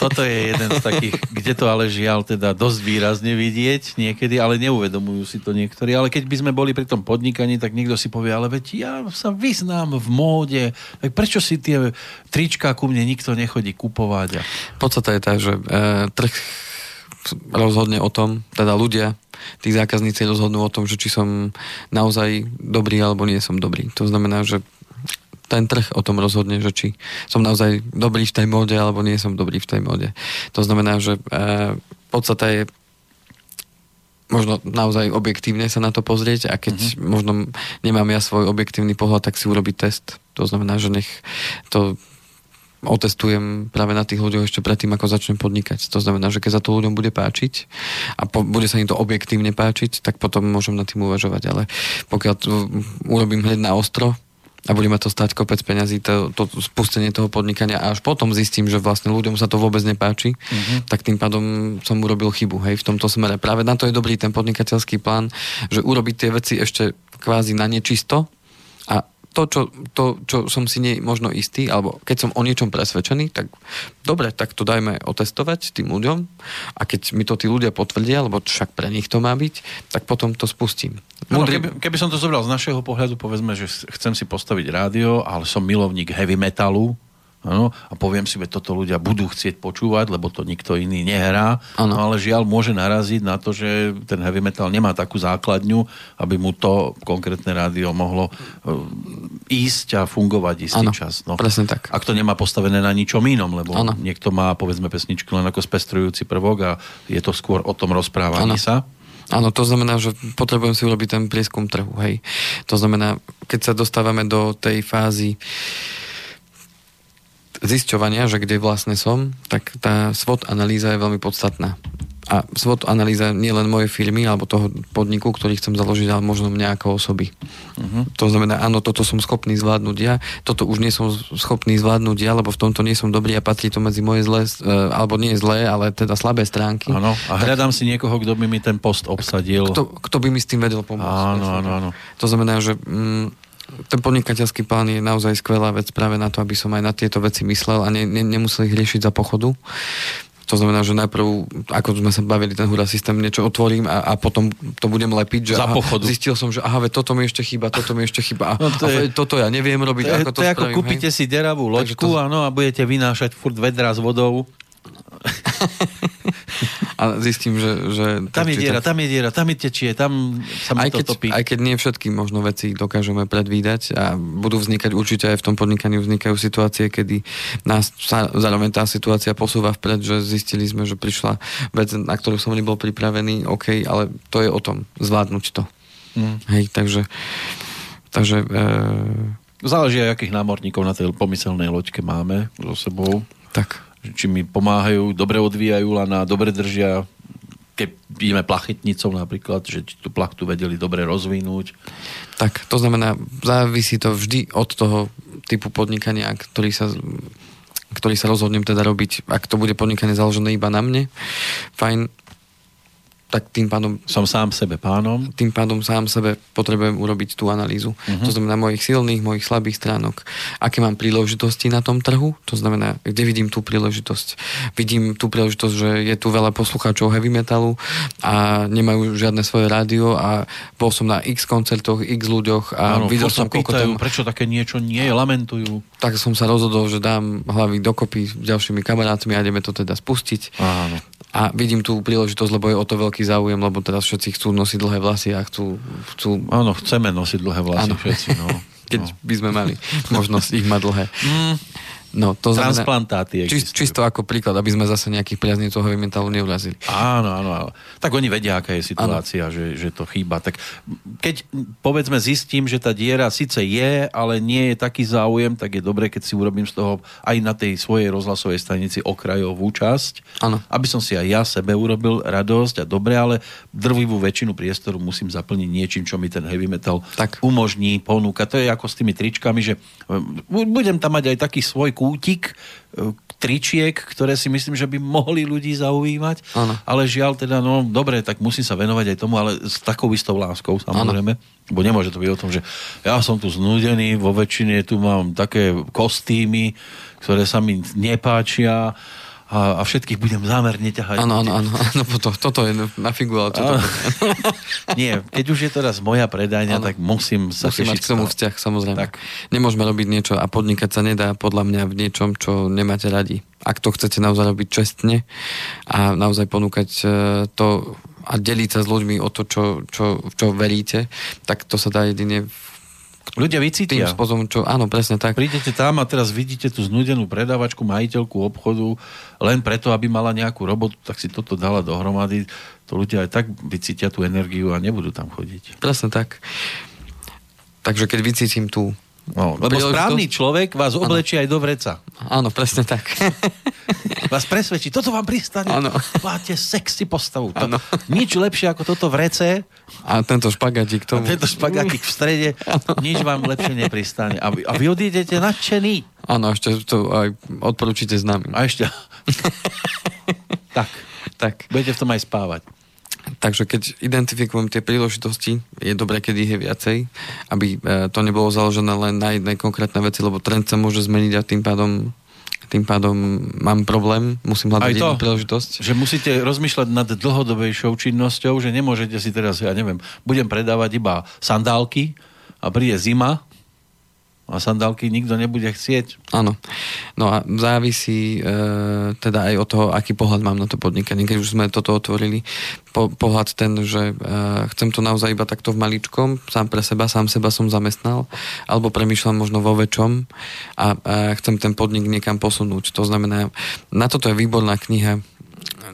Toto je jeden z takých, kde to ale žiaľ teda dosť výrazne vidieť niekedy, ale neuvedomujú si to niektorí. Ale keď by sme boli pri tom podnikaní, tak niekto si povie, ale veď ja sa vyznám v móde, tak prečo si tie trička ku mne nikto nechodí kupovať? A... Podstata je tá, že e, trh rozhodne o tom, teda ľudia, tí zákazníci rozhodnú o tom, že či som naozaj dobrý alebo nie som dobrý. To znamená, že ten trh o tom rozhodne, že či som naozaj dobrý v tej móde, alebo nie som dobrý v tej móde. To znamená, že e, podstata je možno naozaj objektívne sa na to pozrieť a keď mm-hmm. možno nemám ja svoj objektívny pohľad, tak si urobiť test. To znamená, že nech to otestujem práve na tých ľuďoch ešte predtým, ako začnem podnikať. To znamená, že keď sa to ľuďom bude páčiť a po, bude sa im to objektívne páčiť, tak potom môžem nad tým uvažovať. Ale pokiaľ to urobím hneď na ostro, a bude ma to stať kopec peňazí, to, to spustenie toho podnikania a až potom zistím, že vlastne ľuďom sa to vôbec nepáči, uh-huh. tak tým pádom som urobil chybu, hej, v tomto smere. Práve na to je dobrý ten podnikateľský plán, že urobiť tie veci ešte kvázi na nečisto a to, čo, to, čo som si nie možno istý, alebo keď som o niečom presvedčený, tak dobre, tak to dajme otestovať tým ľuďom a keď mi to tí ľudia potvrdia, lebo však pre nich to má byť, tak potom to spustím. No, keby, keby som to zobral z našeho pohľadu, povedzme, že chcem si postaviť rádio, ale som milovník heavy metalu, Ano, a poviem si, že toto ľudia budú chcieť počúvať, lebo to nikto iný nehrá. Ano. ale žiaľ môže naraziť na to, že ten heavy metal nemá takú základňu, aby mu to konkrétne rádio mohlo uh, ísť a fungovať istý ano, čas. No. presne tak. Ak to nemá postavené na ničom inom, lebo ano. niekto má povedzme pesničku len ako spestrujúci prvok a je to skôr o tom rozprávaní ano. sa. Áno, to znamená, že potrebujem si urobiť ten prieskum trhu, hej. To znamená, keď sa dostávame do tej fázy uh, zisťovania, že kde vlastne som, tak tá SWOT analýza je veľmi podstatná. A SWOT analýza nie len mojej firmy alebo toho podniku, ktorý chcem založiť, ale možno mňa ako osoby. Uh-huh. To znamená, áno, toto som schopný zvládnuť ja, toto už nie som schopný zvládnuť ja, lebo v tomto nie som dobrý a patrí to medzi moje zlé, e, alebo nie zlé, ale teda slabé stránky. Áno, a hľadám tak, si niekoho, kto by mi ten post obsadil. Kto, kto by mi s tým vedel pomôcť. Áno, áno, áno. To znamená, že mm, ten podnikateľský plán je naozaj skvelá vec práve na to, aby som aj na tieto veci myslel a ne, ne, nemusel ich riešiť za pochodu. To znamená, že najprv, ako sme sa bavili, ten hurá systém, niečo otvorím a, a potom to budem lepiť. Že Za pochodu. Aha, zistil som, že aha, ve, toto mi ešte chýba, toto mi ešte chýba. No to je- a ve, toto ja neviem robiť, To je, ako to, to je ako spravím, kúpite hej. si deravú loďku to- áno, a budete vynášať furt vedra s vodou. A zistím, že... že Tam je diera, tak- tam je diera, tam je tečie, tam sa aj to keď, topí. aj keď nie všetky možno veci dokážeme predvídať a budú vznikať určite aj v tom podnikaní vznikajú situácie, kedy nás sa zároveň tá situácia posúva vpred, že zistili sme, že prišla vec, na ktorú som nebol pripravený, OK, ale to je o tom, zvládnuť to. Mm. Hej, takže takže e, Záleží aj, akých námorníkov na tej pomyselnej loďke máme so sebou. tak, Či mi pomáhajú, dobre odvíjajú lana, dobre držia. Keď ideme plachetnicou napríklad, že tú plachtu vedeli dobre rozvinúť. tak, to znamená, závisí to vždy od toho typu podnikania, ktorý sa ktorý sa rozhodnem teda robiť, ak to bude podnikanie založené iba na mne, fajn, tak tým pádom Som sám sebe pánom. tým pádom sám sebe potrebujem urobiť tú analýzu. Uh-huh. To znamená mojich silných, mojich slabých stránok. Aké mám príležitosti na tom trhu, to znamená, kde vidím tú príležitosť. Vidím tú príležitosť, že je tu veľa poslucháčov heavy metalu a nemajú žiadne svoje rádio a bol som na x koncertoch, x ľuďoch a Áno, videl som, koľko pýtajú, tam... prečo také niečo nie je, lamentujú. Tak som sa rozhodol, že dám hlavy dokopy s ďalšími kamarátmi a ideme to teda spustiť. Áno. A vidím tú príležitosť, lebo je o to veľký záujem, lebo teraz všetci chcú nosiť dlhé vlasy a chcú, chcú Áno, chceme nosiť dlhé vlasy Áno. všetci. No. keď no. by sme mali možnosť ich mať dlhé. Mm, No, to znamená, transplantáty čist, existujú. čisto ako príklad, aby sme zase nejakých priaznicov heavy metalu neurazili. Áno, áno, áno. Tak oni vedia, aká je situácia, že, že to chýba. Tak keď, povedzme, zistím, že tá diera síce je, ale nie je taký záujem, tak je dobre, keď si urobím z toho aj na tej svojej rozhlasovej stanici okrajovú časť. Áno. Aby som si aj ja sebe urobil radosť a dobre, ale drvivú väčšinu priestoru musím zaplniť niečím, čo mi ten heavy metal Tak. umožní, ponúka. To je ako s tými tričkami, že um, budem tam mať aj taký svoj kútik uh, tričiek, ktoré si myslím, že by mohli ľudí zaujímať. Áno. Ale žiaľ teda, no dobre, tak musím sa venovať aj tomu, ale s takou istou láskou samozrejme. Bo nemôže to byť o tom, že ja som tu znúdený, vo väčšine tu mám také kostýmy, ktoré sa mi nepáčia a, a všetkých budem zámerne ťahať. Áno, áno, áno, áno to, toto je na figu, ale čo to Áno. Nie, keď už je teraz moja predajňa, tak musím sa Musí mať k tomu vzťah, samozrejme. Tak. Nemôžeme robiť niečo a podnikať sa nedá podľa mňa v niečom, čo nemáte radi. Ak to chcete naozaj robiť čestne a naozaj ponúkať e, to a deliť sa s ľuďmi o to, čo, čo, čo veríte, tak to sa dá jedine v- Ľudia tým vycítia. spôsobom, čo... Áno, presne tak. Prídete tam a teraz vidíte tú znudenú predávačku, majiteľku obchodu, len preto, aby mala nejakú robotu, tak si toto dala dohromady. To ľudia aj tak vycítia tú energiu a nebudú tam chodiť. Presne tak. Takže keď vycítim tú... No, lebo príležitosť- správny človek vás oblečí aj do vreca. Áno, presne tak. Vás presvedčí, toto vám pristane. Áno. Máte sexy postavu. To, Áno. nič lepšie ako toto vrece A tento špagatík k a tomu. tento špagátik v strede, nič vám lepšie nepristane. A vy, a vy odídete nadšený. Áno, ešte to aj odporúčite známym. A ešte... tak, Tak. budete v tom aj spávať. Takže keď identifikujem tie príležitosti, je dobré, keď ich je viacej, aby e, to nebolo založené len na jednej konkrétnej veci, lebo trend sa môže zmeniť a tým pádom, tým pádom mám problém, musím hľadať Aj to. príležitosť. Že musíte rozmýšľať nad dlhodobejšou činnosťou, že nemôžete si teraz, ja neviem, budem predávať iba sandálky a príde zima a sandálky nikto nebude chcieť. Áno. No a závisí e, teda aj od toho, aký pohľad mám na to podnikanie. Keď už sme toto otvorili, po, pohľad ten, že e, chcem to naozaj iba takto v maličkom, sám pre seba, sám seba som zamestnal, alebo premýšľam možno vo väčšom a, a chcem ten podnik niekam posunúť. To znamená, na toto je výborná kniha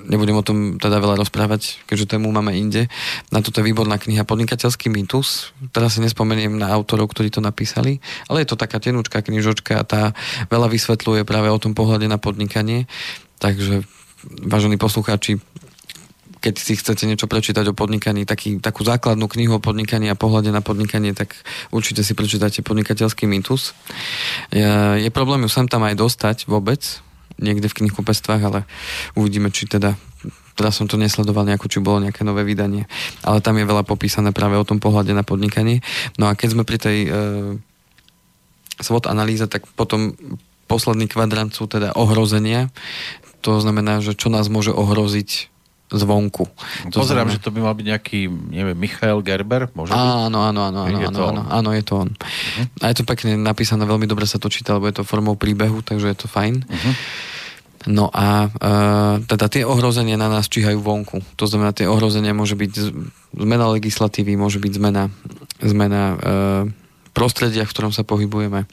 nebudem o tom teda veľa rozprávať, keďže tému máme inde. Na toto je výborná kniha Podnikateľský mýtus. Teraz si nespomeniem na autorov, ktorí to napísali, ale je to taká tenúčka knižočka a tá veľa vysvetľuje práve o tom pohľade na podnikanie. Takže, vážení poslucháči, keď si chcete niečo prečítať o podnikaní, taký, takú základnú knihu o podnikaní a pohľade na podnikanie, tak určite si prečítate podnikateľský mýtus. Je, je problém ju sem tam aj dostať vôbec, niekde v knihkupectvách, ale uvidíme, či teda teraz som to nesledoval nejako, či bolo nejaké nové vydanie, ale tam je veľa popísané práve o tom pohľade na podnikanie. No a keď sme pri tej e, SWOT analýze, tak potom posledný kvadrant sú teda ohrozenia. To znamená, že čo nás môže ohroziť zvonku. To Pozerám, znamená... že to by mal byť nejaký, neviem, Michael Gerber, môže áno, áno, áno, áno, áno, áno, áno, je to on. Uh-huh. A je to pekne napísané, veľmi dobre sa to číta, lebo je to formou príbehu, takže je to fajn. Uh-huh. No a e, teda tie ohrozenia na nás číhajú vonku. To znamená, tie ohrozenia môže byť zmena legislatívy, môže byť zmena, zmena e, prostredia, v ktorom sa pohybujeme.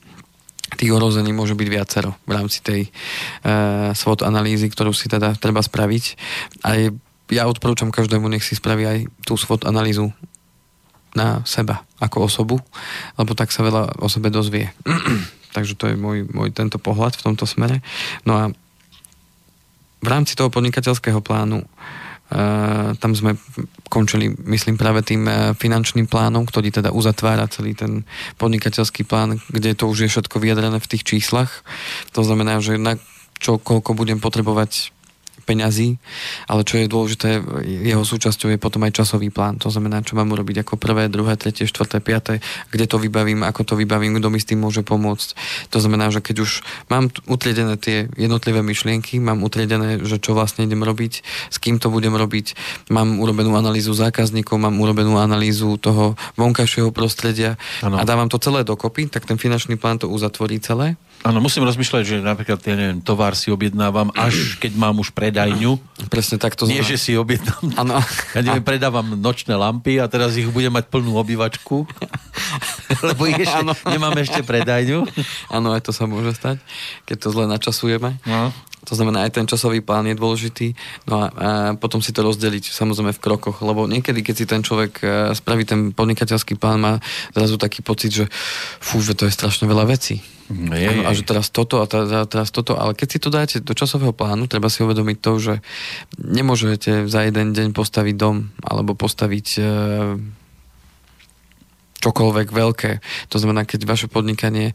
Tých ohrození môže byť viacero v rámci tej e, SWOT analýzy, ktorú si teda treba spraviť. A je, ja odporúčam každému, nech si spraví aj tú SWOT analýzu na seba ako osobu, lebo tak sa veľa o sebe dozvie. Takže to je môj, môj tento pohľad v tomto smere. No a v rámci toho podnikateľského plánu uh, tam sme končili, myslím, práve tým uh, finančným plánom, ktorý teda uzatvára celý ten podnikateľský plán, kde to už je všetko vyjadrené v tých číslach. To znamená, že na čo, koľko budem potrebovať peňazí, ale čo je dôležité, jeho súčasťou je potom aj časový plán. To znamená, čo mám urobiť ako prvé, druhé, tretie, štvrté, piaté, kde to vybavím, ako to vybavím, kto mi s tým môže pomôcť. To znamená, že keď už mám utriedené tie jednotlivé myšlienky, mám utriedené, že čo vlastne idem robiť, s kým to budem robiť, mám urobenú analýzu zákazníkov, mám urobenú analýzu toho vonkajšieho prostredia ano. a dávam to celé dokopy, tak ten finančný plán to uzatvorí celé Áno, musím rozmýšľať, že napríklad, ja neviem, tovar si objednávam, až keď mám už predajňu. Presne tak to Nie, že si objednám. Ano. Ja neviem, predávam nočné lampy a teraz ich budem mať plnú obývačku. Lebo ešte, nemám ešte predajňu. Áno, aj to sa môže stať, keď to zle načasujeme. No. To znamená, aj ten časový plán je dôležitý. No a, a potom si to rozdeliť samozrejme v krokoch, lebo niekedy, keď si ten človek e, spraví ten podnikateľský plán, má zrazu taký pocit, že fú, že to je strašne veľa vecí. Je, je. A že teraz toto a teraz, teraz toto, ale keď si to dáte do časového plánu, treba si uvedomiť to, že nemôžete za jeden deň postaviť dom alebo postaviť e, čokoľvek veľké. To znamená, keď vaše podnikanie e,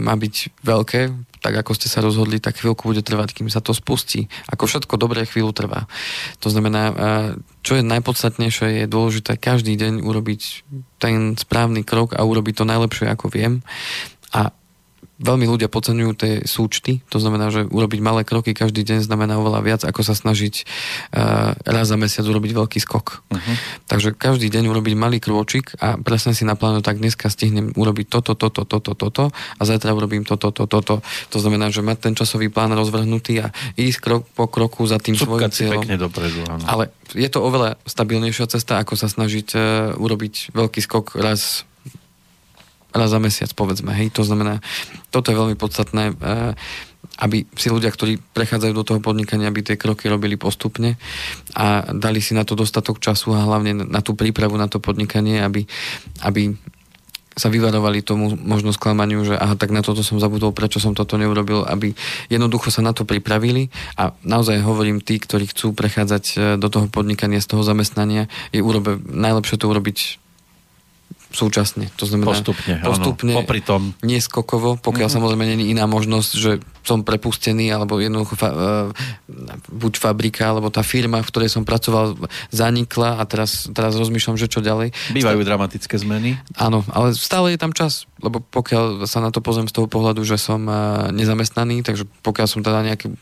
má byť veľké, tak ako ste sa rozhodli, tak chvíľku bude trvať, kým sa to spustí. Ako všetko dobré chvíľu trvá. To znamená, e, čo je najpodstatnejšie, je dôležité každý deň urobiť ten správny krok a urobiť to najlepšie, ako viem. A veľmi ľudia podceňujú tie súčty, to znamená, že urobiť malé kroky každý deň znamená oveľa viac, ako sa snažiť uh, raz za mesiac urobiť veľký skok. Uh-huh. Takže každý deň urobiť malý krôčik a presne si naplánujem, tak dneska stihnem urobiť toto, toto, toto, toto a zajtra urobím toto, toto, toto. To znamená, že mať ten časový plán rozvrhnutý a ísť krok po kroku za tým Súbkať svojim cieľom. pekne dopredu, áno. Ale je to oveľa stabilnejšia cesta, ako sa snažiť uh, urobiť veľký skok raz raz za mesiac, povedzme. Hej, to znamená, toto je veľmi podstatné, eh, aby si ľudia, ktorí prechádzajú do toho podnikania, aby tie kroky robili postupne a dali si na to dostatok času a hlavne na tú prípravu na to podnikanie, aby, aby sa vyvarovali tomu možno sklamaniu, že aha, tak na toto som zabudol, prečo som toto neurobil, aby jednoducho sa na to pripravili. A naozaj hovorím tí, ktorí chcú prechádzať eh, do toho podnikania, z toho zamestnania, je urobe, najlepšie to urobiť súčasne. To znamená postupne, postupne áno, popri tom. neskokovo, pokiaľ mm-hmm. samozrejme není iná možnosť, že som prepustený, alebo jednoducho fa- uh, buď fabrika, alebo tá firma, v ktorej som pracoval, zanikla a teraz, teraz rozmýšľam, že čo ďalej. Bývajú Stále... dramatické zmeny. Áno, ale stále je tam čas, lebo pokiaľ sa na to pozriem z toho pohľadu, že som uh, nezamestnaný, takže pokiaľ som teda nejaký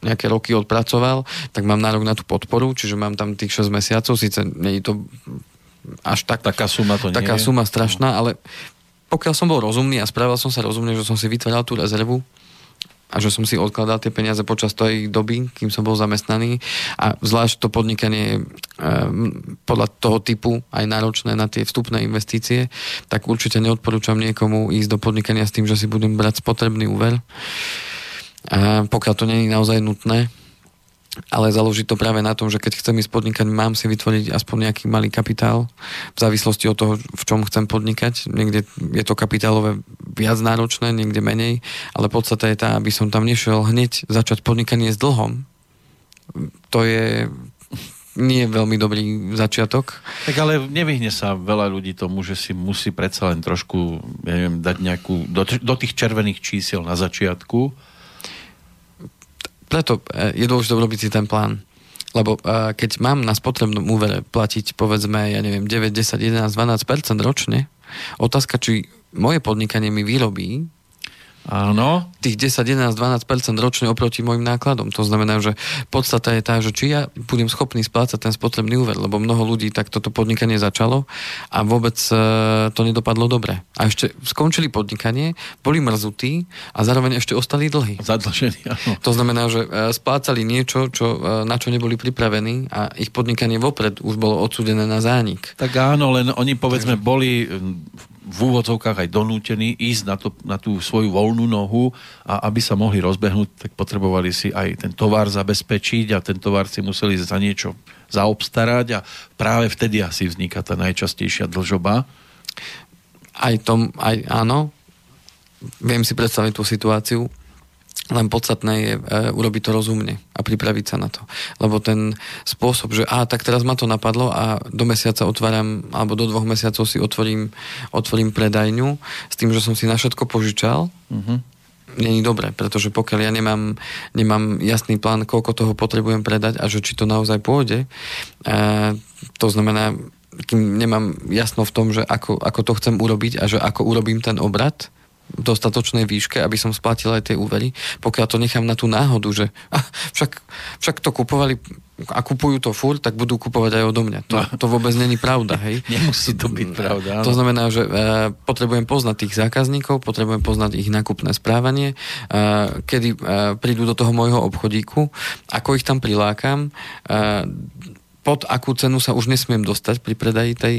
nejaké roky odpracoval, tak mám nárok na tú podporu, čiže mám tam tých 6 mesiacov, síce nie je to až tak... Taká suma to Taká nie suma strašná, ale pokiaľ som bol rozumný a správal som sa rozumne, že som si vytváral tú rezervu, a že som si odkladal tie peniaze počas tej doby, kým som bol zamestnaný a zvlášť to podnikanie e, podľa toho typu aj náročné na tie vstupné investície, tak určite neodporúčam niekomu ísť do podnikania s tým, že si budem brať spotrebný úver. E, pokiaľ to nie je naozaj nutné, ale založiť to práve na tom, že keď chcem ísť podnikať, mám si vytvoriť aspoň nejaký malý kapitál v závislosti od toho, v čom chcem podnikať. Niekde je to kapitálové viac náročné, niekde menej, ale podstata je tá, aby som tam nešiel hneď začať podnikanie s dlhom. To je nie je veľmi dobrý začiatok. Tak ale nevyhne sa veľa ľudí tomu, že si musí predsa len trošku, ja neviem, dať nejakú, do, do tých červených čísiel na začiatku, preto e, je dôležité urobiť si ten plán. Lebo uh, keď mám na spotrebnom úvere platiť povedzme, ja neviem, 9, 10, 11, 12% ročne, otázka, či moje podnikanie mi vyrobí Áno. Tých 10, 11, 12 ročne oproti môjim nákladom. To znamená, že podstata je tá, že či ja budem schopný splácať ten spotrebný úver, lebo mnoho ľudí tak toto podnikanie začalo a vôbec e, to nedopadlo dobre. A ešte skončili podnikanie, boli mrzutí a zároveň ešte ostali dlhy. Zadlžení, áno. To znamená, že e, splácali niečo, čo, e, na čo neboli pripravení a ich podnikanie vopred už bolo odsudené na zánik. Tak áno, len oni povedzme boli v úvodzovkách aj donútení ísť na, to, na tú svoju voľnú nohu a aby sa mohli rozbehnúť, tak potrebovali si aj ten tovar zabezpečiť a ten tovar si museli za niečo zaobstarať a práve vtedy asi vzniká tá najčastejšia dlžoba. Aj tom, aj áno, viem si predstaviť tú situáciu, len podstatné je e, urobiť to rozumne a pripraviť sa na to. Lebo ten spôsob, že a tak teraz ma to napadlo a do mesiaca otváram, alebo do dvoch mesiacov si otvorím, otvorím predajňu s tým, že som si na všetko požičal, mm-hmm. není dobré, pretože pokiaľ ja nemám, nemám jasný plán, koľko toho potrebujem predať a že či to naozaj pôjde, e, to znamená, kým nemám jasno v tom, že ako, ako to chcem urobiť a že ako urobím ten obrad, dostatočnej výške, aby som splatil aj tie úvery. Pokiaľ to nechám na tú náhodu, že ah, však, však to kupovali a kupujú to furt, tak budú kupovať aj odo mňa. To, no. to vôbec není pravda, hej? Nemusí to byť pravda. Áno. To znamená, že e, potrebujem poznať tých zákazníkov, potrebujem poznať ich nakupné správanie, e, kedy e, prídu do toho môjho obchodíku, ako ich tam prilákam, e, pod akú cenu sa už nesmiem dostať pri predaji tej,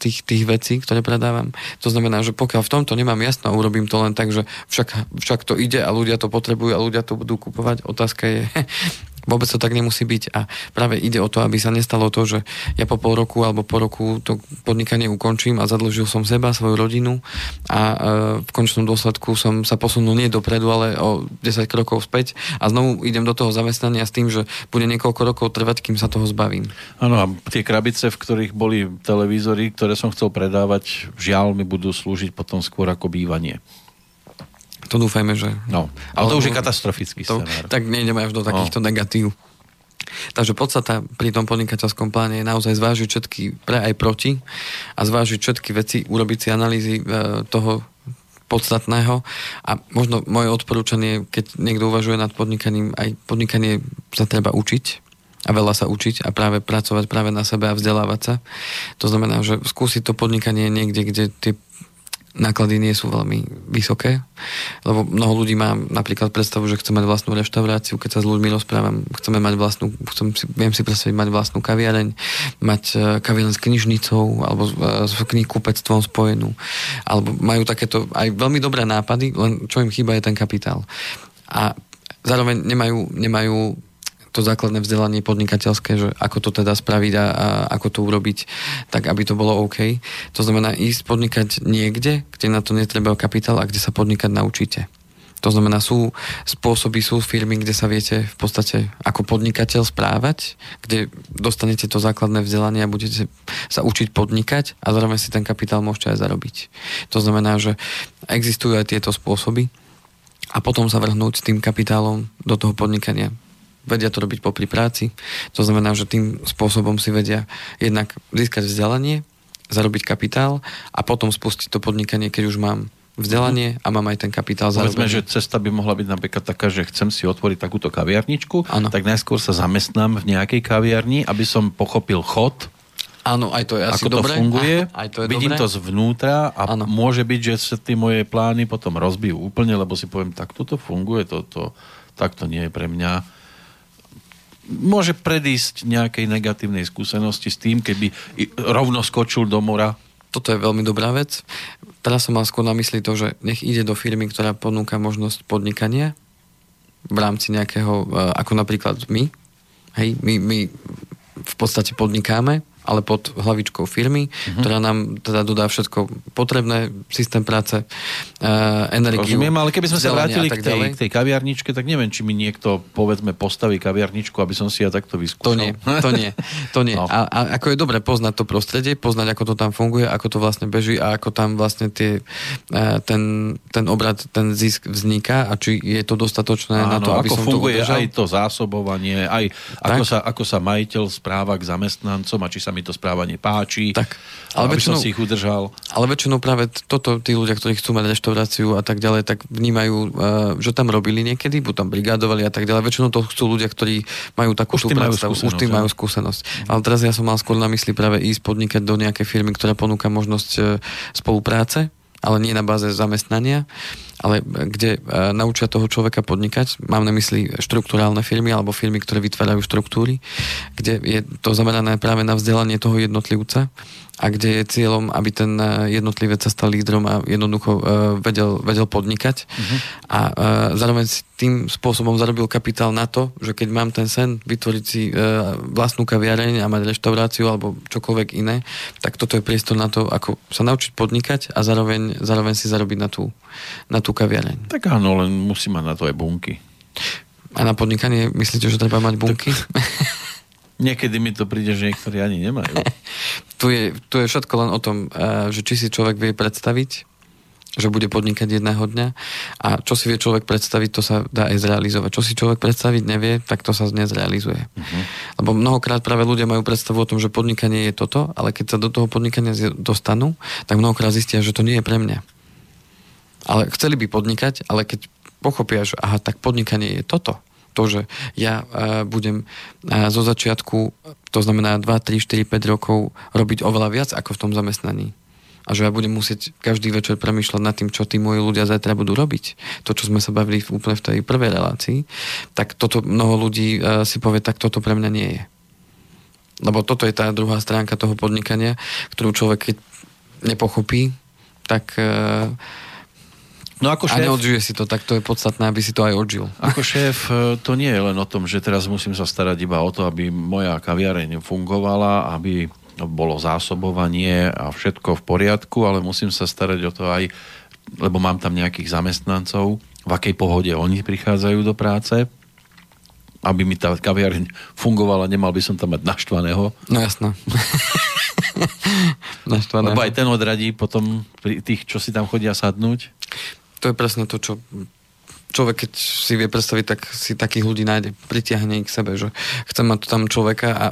tých, tých vecí, ktoré predávam. To znamená, že pokiaľ v tomto nemám jasno, urobím to len tak, že však, však to ide a ľudia to potrebujú a ľudia to budú kupovať. Otázka je, Vôbec to tak nemusí byť a práve ide o to, aby sa nestalo to, že ja po pol roku alebo po roku to podnikanie ukončím a zadlžil som seba, svoju rodinu a e, v končnom dôsledku som sa posunul nie dopredu, ale o 10 krokov späť a znovu idem do toho zamestnania s tým, že bude niekoľko rokov trvať, kým sa toho zbavím. Áno, a tie krabice, v ktorých boli televízory, ktoré som chcel predávať, žiaľ mi budú slúžiť potom skôr ako bývanie. To dúfajme, že... No, ale to už je katastrofický to, scenár. Tak nejdeme až do takýchto no. negatív. Takže podstata pri tom podnikateľskom pláne je naozaj zvážiť všetky pre aj proti a zvážiť všetky veci, urobiť si analýzy e, toho podstatného a možno moje odporúčanie, keď niekto uvažuje nad podnikaním, aj podnikanie sa treba učiť a veľa sa učiť a práve pracovať práve na sebe a vzdelávať sa. To znamená, že skúsiť to podnikanie niekde, kde tie náklady nie sú veľmi vysoké, lebo mnoho ľudí má napríklad predstavu, že chce mať vlastnú reštauráciu, keď sa s ľuďmi rozprávam, chceme mať vlastnú, chcem si, viem si predstaviť mať vlastnú kaviareň, mať uh, kaviareň s knižnicou alebo uh, s knihkupectvom spojenú, alebo majú takéto aj veľmi dobré nápady, len čo im chýba je ten kapitál. A zároveň nemajú, nemajú to základné vzdelanie podnikateľské, že ako to teda spraviť a, a ako to urobiť, tak aby to bolo OK. To znamená ísť podnikať niekde, kde na to netreba kapitál a kde sa podnikať naučíte. To znamená, sú spôsoby, sú firmy, kde sa viete v podstate ako podnikateľ správať, kde dostanete to základné vzdelanie a budete sa učiť podnikať a zároveň si ten kapitál môžete aj zarobiť. To znamená, že existujú aj tieto spôsoby a potom sa vrhnúť s tým kapitálom do toho podnikania vedia to robiť popri práci. To znamená, že tým spôsobom si vedia jednak získať vzdelanie, zarobiť kapitál a potom spustiť to podnikanie, keď už mám vzdelanie a mám aj ten kapitál Povedzme, že cesta by mohla byť napríklad taká, že chcem si otvoriť takúto kaviarničku, ano. tak najskôr sa zamestnám v nejakej kaviarni, aby som pochopil chod, Áno, aj to je asi ako to funguje, aj to je vidím dobré. to zvnútra a ano. môže byť, že sa tie moje plány potom rozbijú úplne, lebo si poviem, tak toto funguje, toto, tak to nie je pre mňa môže predísť nejakej negatívnej skúsenosti s tým, keby rovno skočil do mora? Toto je veľmi dobrá vec. Teraz som mal skôr na mysli to, že nech ide do firmy, ktorá ponúka možnosť podnikania v rámci nejakého, e, ako napríklad my. Hej, my, my v podstate podnikáme ale pod hlavičkou firmy, uh-huh. ktorá nám teda dodá všetko potrebné, systém práce, uh, energiu. Rozumiem, ale keby sme sa vrátili k tej, k tej kaviarničke, tak neviem, či mi niekto, povedzme, postaví kaviarničku, aby som si ja takto vyskúšal. To nie, to nie. To nie. No. A, a ako je dobre poznať to prostredie, poznať, ako to tam funguje, ako to vlastne beží a ako tam vlastne tie, uh, ten, ten obrad, ten zisk vzniká a či je to dostatočné Áno, na to, aby ako som funguje to aj to zásobovanie, aj ako sa, ako sa majiteľ správa k zamestnancom a či sa mi to správanie páči, tak. Ale aby väčšinou, som si ich udržal. Ale väčšinou práve toto tí ľudia, ktorí chcú mať reštauráciu a tak ďalej, tak vnímajú, uh, že tam robili niekedy, buď tam brigádovali a tak ďalej. Väčšinou to chcú ľudia, ktorí majú takú už predstavu, už tým majú skúsenosť. Ale teraz ja som mal skôr na mysli práve ísť podnikať do nejakej firmy, ktorá ponúka možnosť uh, spolupráce, ale nie na báze zamestnania ale kde e, naučia toho človeka podnikať. Mám na mysli štruktúrálne firmy alebo firmy, ktoré vytvárajú štruktúry, kde je to zamerané práve na vzdelanie toho jednotlivca a kde je cieľom, aby ten e, jednotlivec sa stal lídrom a jednoducho uh, vedel, vedel podnikať. Uh-huh. A uh, zároveň si tým spôsobom zarobil kapitál na to, že keď mám ten sen vytvoriť si uh, vlastnú kaviareň a mať reštauráciu alebo čokoľvek iné, tak toto je priestor na to, ako sa naučiť podnikať a zároveň, zároveň si zarobiť na tú, na tú kaviareň. Tak áno, len musí mať na to aj bunky. A na podnikanie myslíte, že treba mať bunky? Tak... Niekedy mi to príde, že niektorí ani nemajú. tu, je, tu je všetko len o tom, eh, že či si človek vie predstaviť, že bude podnikať jedného dňa a čo si vie človek predstaviť, to sa dá aj zrealizovať. Čo si človek predstaviť nevie, tak to sa nezrealizuje. Uh-huh. Lebo mnohokrát práve ľudia majú predstavu o tom, že podnikanie je toto, ale keď sa do toho podnikania dostanú, tak mnohokrát zistia, že to nie je pre mňa. Ale chceli by podnikať, ale keď pochopia, že aha, tak podnikanie je toto, to, že ja uh, budem uh, zo začiatku, to znamená 2, 3, 4, 5 rokov robiť oveľa viac ako v tom zamestnaní. A že ja budem musieť každý večer premýšľať nad tým, čo tí moji ľudia zajtra budú robiť. To, čo sme sa bavili úplne v tej prvej relácii, tak toto mnoho ľudí uh, si povie, tak toto pre mňa nie je. Lebo toto je tá druhá stránka toho podnikania, ktorú človek keď nepochopí, tak uh, No ako šéf... A neodžije si to, tak to je podstatné, aby si to aj odžil. Ako šéf, e, to nie je len o tom, že teraz musím sa starať iba o to, aby moja kaviareň fungovala, aby bolo zásobovanie a všetko v poriadku, ale musím sa starať o to aj, lebo mám tam nejakých zamestnancov, v akej pohode oni prichádzajú do práce, aby mi tá kaviareň fungovala, nemal by som tam mať naštvaného. No jasno. naštvaného. Lebo aj ten odradí potom tých, čo si tam chodia sadnúť to je presne to, čo človek, keď si vie predstaviť, tak si takých ľudí nájde, pritiahne ich k sebe, že chce mať tam človeka a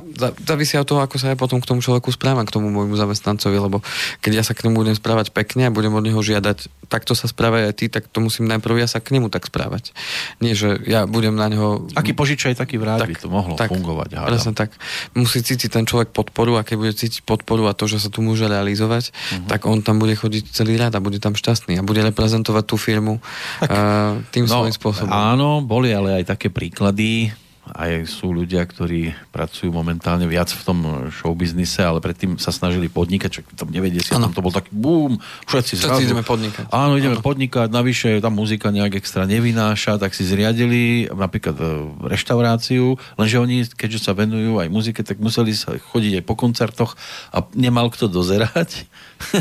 závisí od toho, ako sa ja potom k tomu človeku správam, k tomu môjmu zamestnancovi, lebo keď ja sa k nemu budem správať pekne a budem od neho žiadať, takto sa správaj aj ty, tak to musím najprv ja sa k nemu tak správať. Nie, že ja budem na neho... Aký požičaj, taký vráť tak, by to mohlo tak, fungovať. Hádam. Presne tak. Musí cítiť ten človek podporu a keď bude cítiť podporu a to, že sa tu môže realizovať, uh-huh. tak on tam bude chodiť celý rád a bude tam šťastný a bude reprezentovať tú firmu tak, uh, tým no, svojím spôsobom. Áno, boli ale aj také príklady, aj sú ľudia, ktorí pracujú momentálne viac v tom showbiznise, ale predtým sa snažili podnikať, čo v tom 90. Ano. to bol taký boom, všetci, všetci zrazu, ideme podnikať. Áno, ideme ano. podnikať, navyše tam muzika nejak extra nevynáša, tak si zriadili napríklad e, reštauráciu, lenže oni, keďže sa venujú aj muzike, tak museli sa chodiť aj po koncertoch a nemal kto dozerať.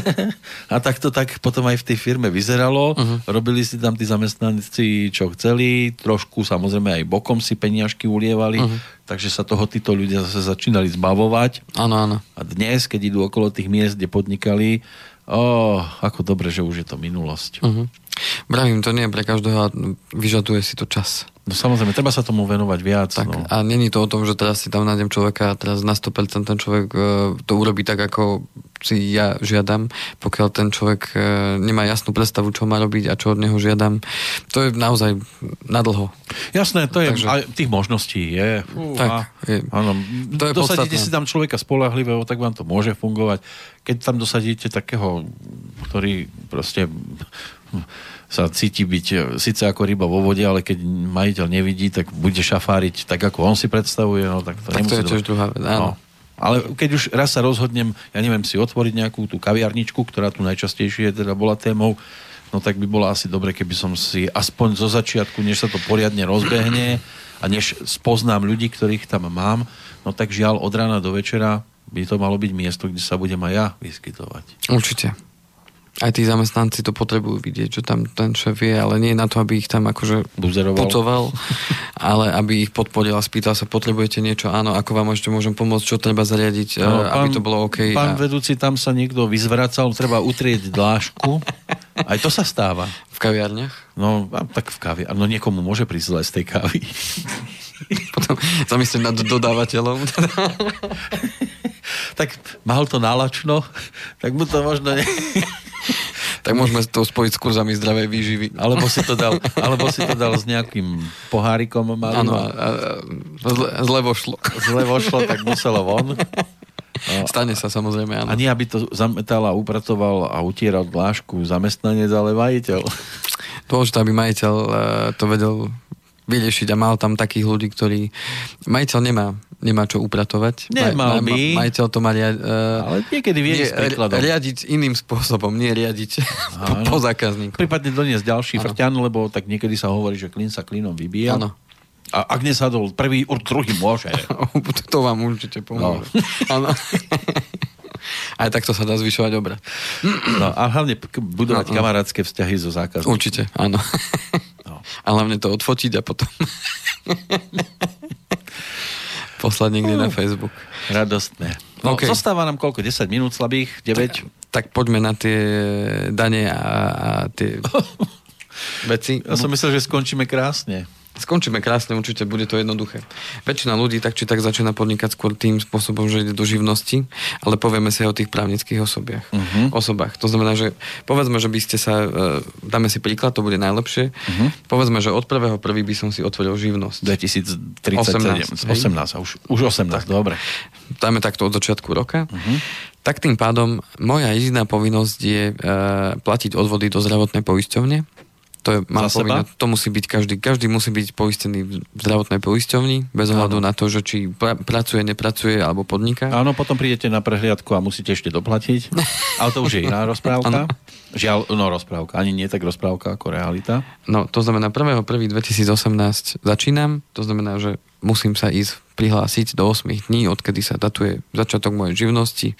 a tak to tak potom aj v tej firme vyzeralo. Uh-huh. Robili si tam tí zamestnanci, čo chceli, trošku samozrejme aj bokom si peniažky ulievali, uh-huh. takže sa toho títo ľudia zase začínali zbavovať. Áno, áno. A dnes, keď idú okolo tých miest, kde podnikali, oh, ako dobre, že už je to minulosť. Uh-huh. Bravím, to nie je pre každého a vyžaduje si to čas. No samozrejme, treba sa tomu venovať viac. Tak, no. A není to o tom, že teraz si tam nájdem človeka a teraz na 100% ten človek uh, to urobí tak, ako si ja žiadam, pokiaľ ten človek uh, nemá jasnú predstavu, čo má robiť a čo od neho žiadam. To je naozaj nadlho. Jasné, to je, Takže, aj tých možností je. Fú, tak, je. Áno, to je dosadíte podstatné. si tam človeka spolahlivého, tak vám to môže fungovať. Keď tam dosadíte takého, ktorý proste sa cíti byť e, síce ako ryba vo vode, ale keď majiteľ nevidí, tak bude šafáriť tak, ako on si predstavuje. No, tak to, tak to je tiež druhá vec, áno. No. Ale keď už raz sa rozhodnem, ja neviem, si otvoriť nejakú tú kaviarničku, ktorá tu najčastejšie teda bola témou, no tak by bolo asi dobre, keby som si aspoň zo začiatku, než sa to poriadne rozbehne a než spoznám ľudí, ktorých tam mám, no tak žiaľ od rána do večera by to malo byť miesto, kde sa budem aj ja vyskytovať. Určite aj tí zamestnanci to potrebujú vidieť, že tam ten šéf je, ale nie na to, aby ich tam akože Buzeroval. putoval, ale aby ich podporil a spýtal sa, potrebujete niečo, áno, ako vám ešte môžem pomôcť, čo treba zariadiť, no, pán, aby to bolo OK. Pán a... vedúci, tam sa niekto vyzvracal, treba utrieť dlášku. Aj to sa stáva. V kaviarniach? No, tak v kaviarniach. No niekomu môže prísť zle z tej kávy. Potom zamyslím nad dodávateľom. tak mal to nálačno, tak mu to možno... Ne tak môžeme to spojiť s kurzami zdravej výživy. Alebo si to dal, alebo si to dal s nejakým pohárikom malým. Áno, zle, zle vošlo. Zle vošlo, tak muselo von. No, Stane sa samozrejme, áno. A nie, aby to zametal a upratoval a utieral dlášku zamestnanec, ale majiteľ. Dôležité, aby majiteľ e, to vedel vyriešiť a mal tam takých ľudí, ktorí... Majiteľ nemá nemá čo upratovať. Nemal by. Ma, majiteľ to má riad, uh, Ale niekedy vie nie, riadiť iným spôsobom, nie riadiť po, po zákazníku. Prípadne doniesť ďalší frťan, lebo tak niekedy sa hovorí, že klin sa klinom vybíja. Áno. A ak nesadol prvý, druhý môže. to vám určite pomôže. No. Aj takto sa dá zvyšovať obrad. No, a hlavne budovať no, no. kamarátske vzťahy so zákazníkom. Určite, áno. No. A hlavne to odfotiť a potom poslať niekde na Facebook. Radostné. No, okay. Zostáva nám koľko? 10 minút slabých? 9? Tak, tak poďme na tie dane a, a tie veci. Ja som myslel, že skončíme krásne. Skončíme krásne, určite bude to jednoduché. Väčšina ľudí tak či tak začína podnikať skôr tým spôsobom, že ide do živnosti, ale povieme si o tých právnických osobiach, uh-huh. osobách. To znamená, že povedzme, že by ste sa, e, dáme si príklad, to bude najlepšie, uh-huh. povedzme, že od prvého prvý by som si otvoril živnosť. 2037. 18, 18 už, už 18, tak. dobre. Dáme takto od začiatku roka. Uh-huh. Tak tým pádom moja jediná povinnosť je e, platiť odvody do zdravotnej poisťovne to je mám povinné, to musí byť každý, každý musí byť poistený v zdravotnej poisťovni, bez ohľadu na to, že či pra, pracuje, nepracuje alebo podniká. Áno, potom prídete na prehliadku a musíte ešte doplatiť. Ale to už je iná rozprávka. Ano. Žiaľ, no rozprávka, ani nie tak rozprávka ako realita. No, to znamená 1.1.2018 začínam, to znamená, že musím sa ísť prihlásiť do 8 dní, odkedy sa datuje začiatok mojej živnosti,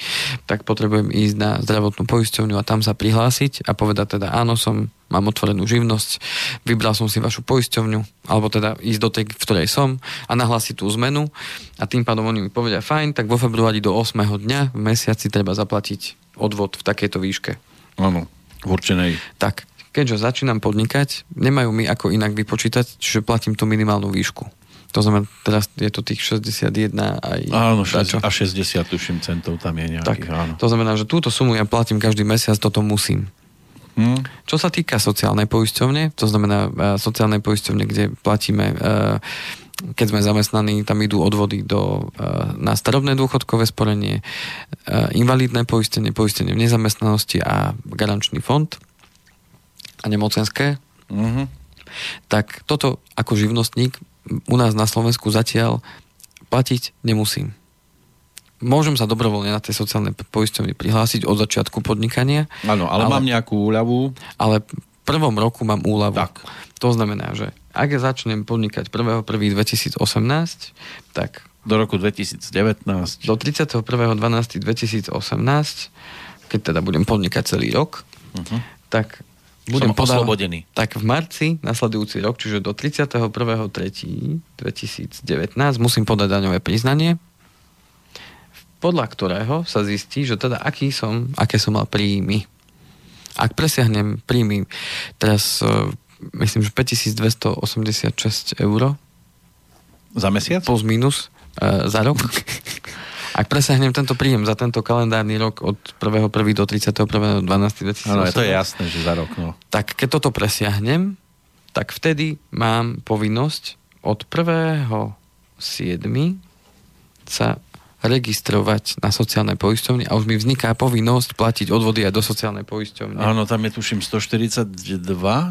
tak potrebujem ísť na zdravotnú poisťovňu a tam sa prihlásiť a povedať teda áno, som, mám otvorenú živnosť, vybral som si vašu poisťovňu, alebo teda ísť do tej, v ktorej som a nahlásiť tú zmenu a tým pádom oni mi povedia fajn, tak vo februári do 8. dňa v mesiaci treba zaplatiť odvod v takejto výške. Áno, v určenej. Tak, keďže začínam podnikať, nemajú mi ako inak vypočítať, čiže platím tú minimálnu výšku. To znamená, teraz je to tých 61 aj... Áno, dačo. a 60 tuším centov tam je nejakých, tak, áno. To znamená, že túto sumu ja platím každý mesiac, toto musím. Hmm. Čo sa týka sociálnej poisťovne, to znamená uh, sociálnej poisťovne, kde platíme, uh, keď sme zamestnaní, tam idú odvody do, uh, na starobné dôchodkové sporenie, invalidné poistenie, poistenie v nezamestnanosti a garančný fond a nemocenské. Mm-hmm. Tak toto ako živnostník u nás na Slovensku zatiaľ platiť nemusím. Môžem sa dobrovoľne na tej sociálnej poisťovni prihlásiť od začiatku podnikania. Áno, ale, ale mám nejakú úľavu. Ale v prvom roku mám úľavu. Tak. To znamená, že ak začnem podnikať 1.1.2018, tak... Do roku 2019. Do 31.12.2018, keď teda budem podnikať celý rok, uh-huh. tak budem Som podal, oslobodený. Tak v marci nasledujúci rok, čiže do 31.3.2019 musím podať daňové priznanie, podľa ktorého sa zistí, že teda aký som, aké som mal príjmy. Ak presiahnem príjmy teraz e, myslím, že 5286 eur za mesiac? Plus minus uh, za rok. Ak presahnem tento príjem za tento kalendárny rok od 1.1. do 31.12.2018, Áno, to je jasné, že za rok. No. Tak keď toto presiahnem, tak vtedy mám povinnosť od 1.7. sa registrovať na sociálnej poisťovni a už mi vzniká povinnosť platiť odvody aj do sociálnej poisťovne. Áno, tam je tuším 142,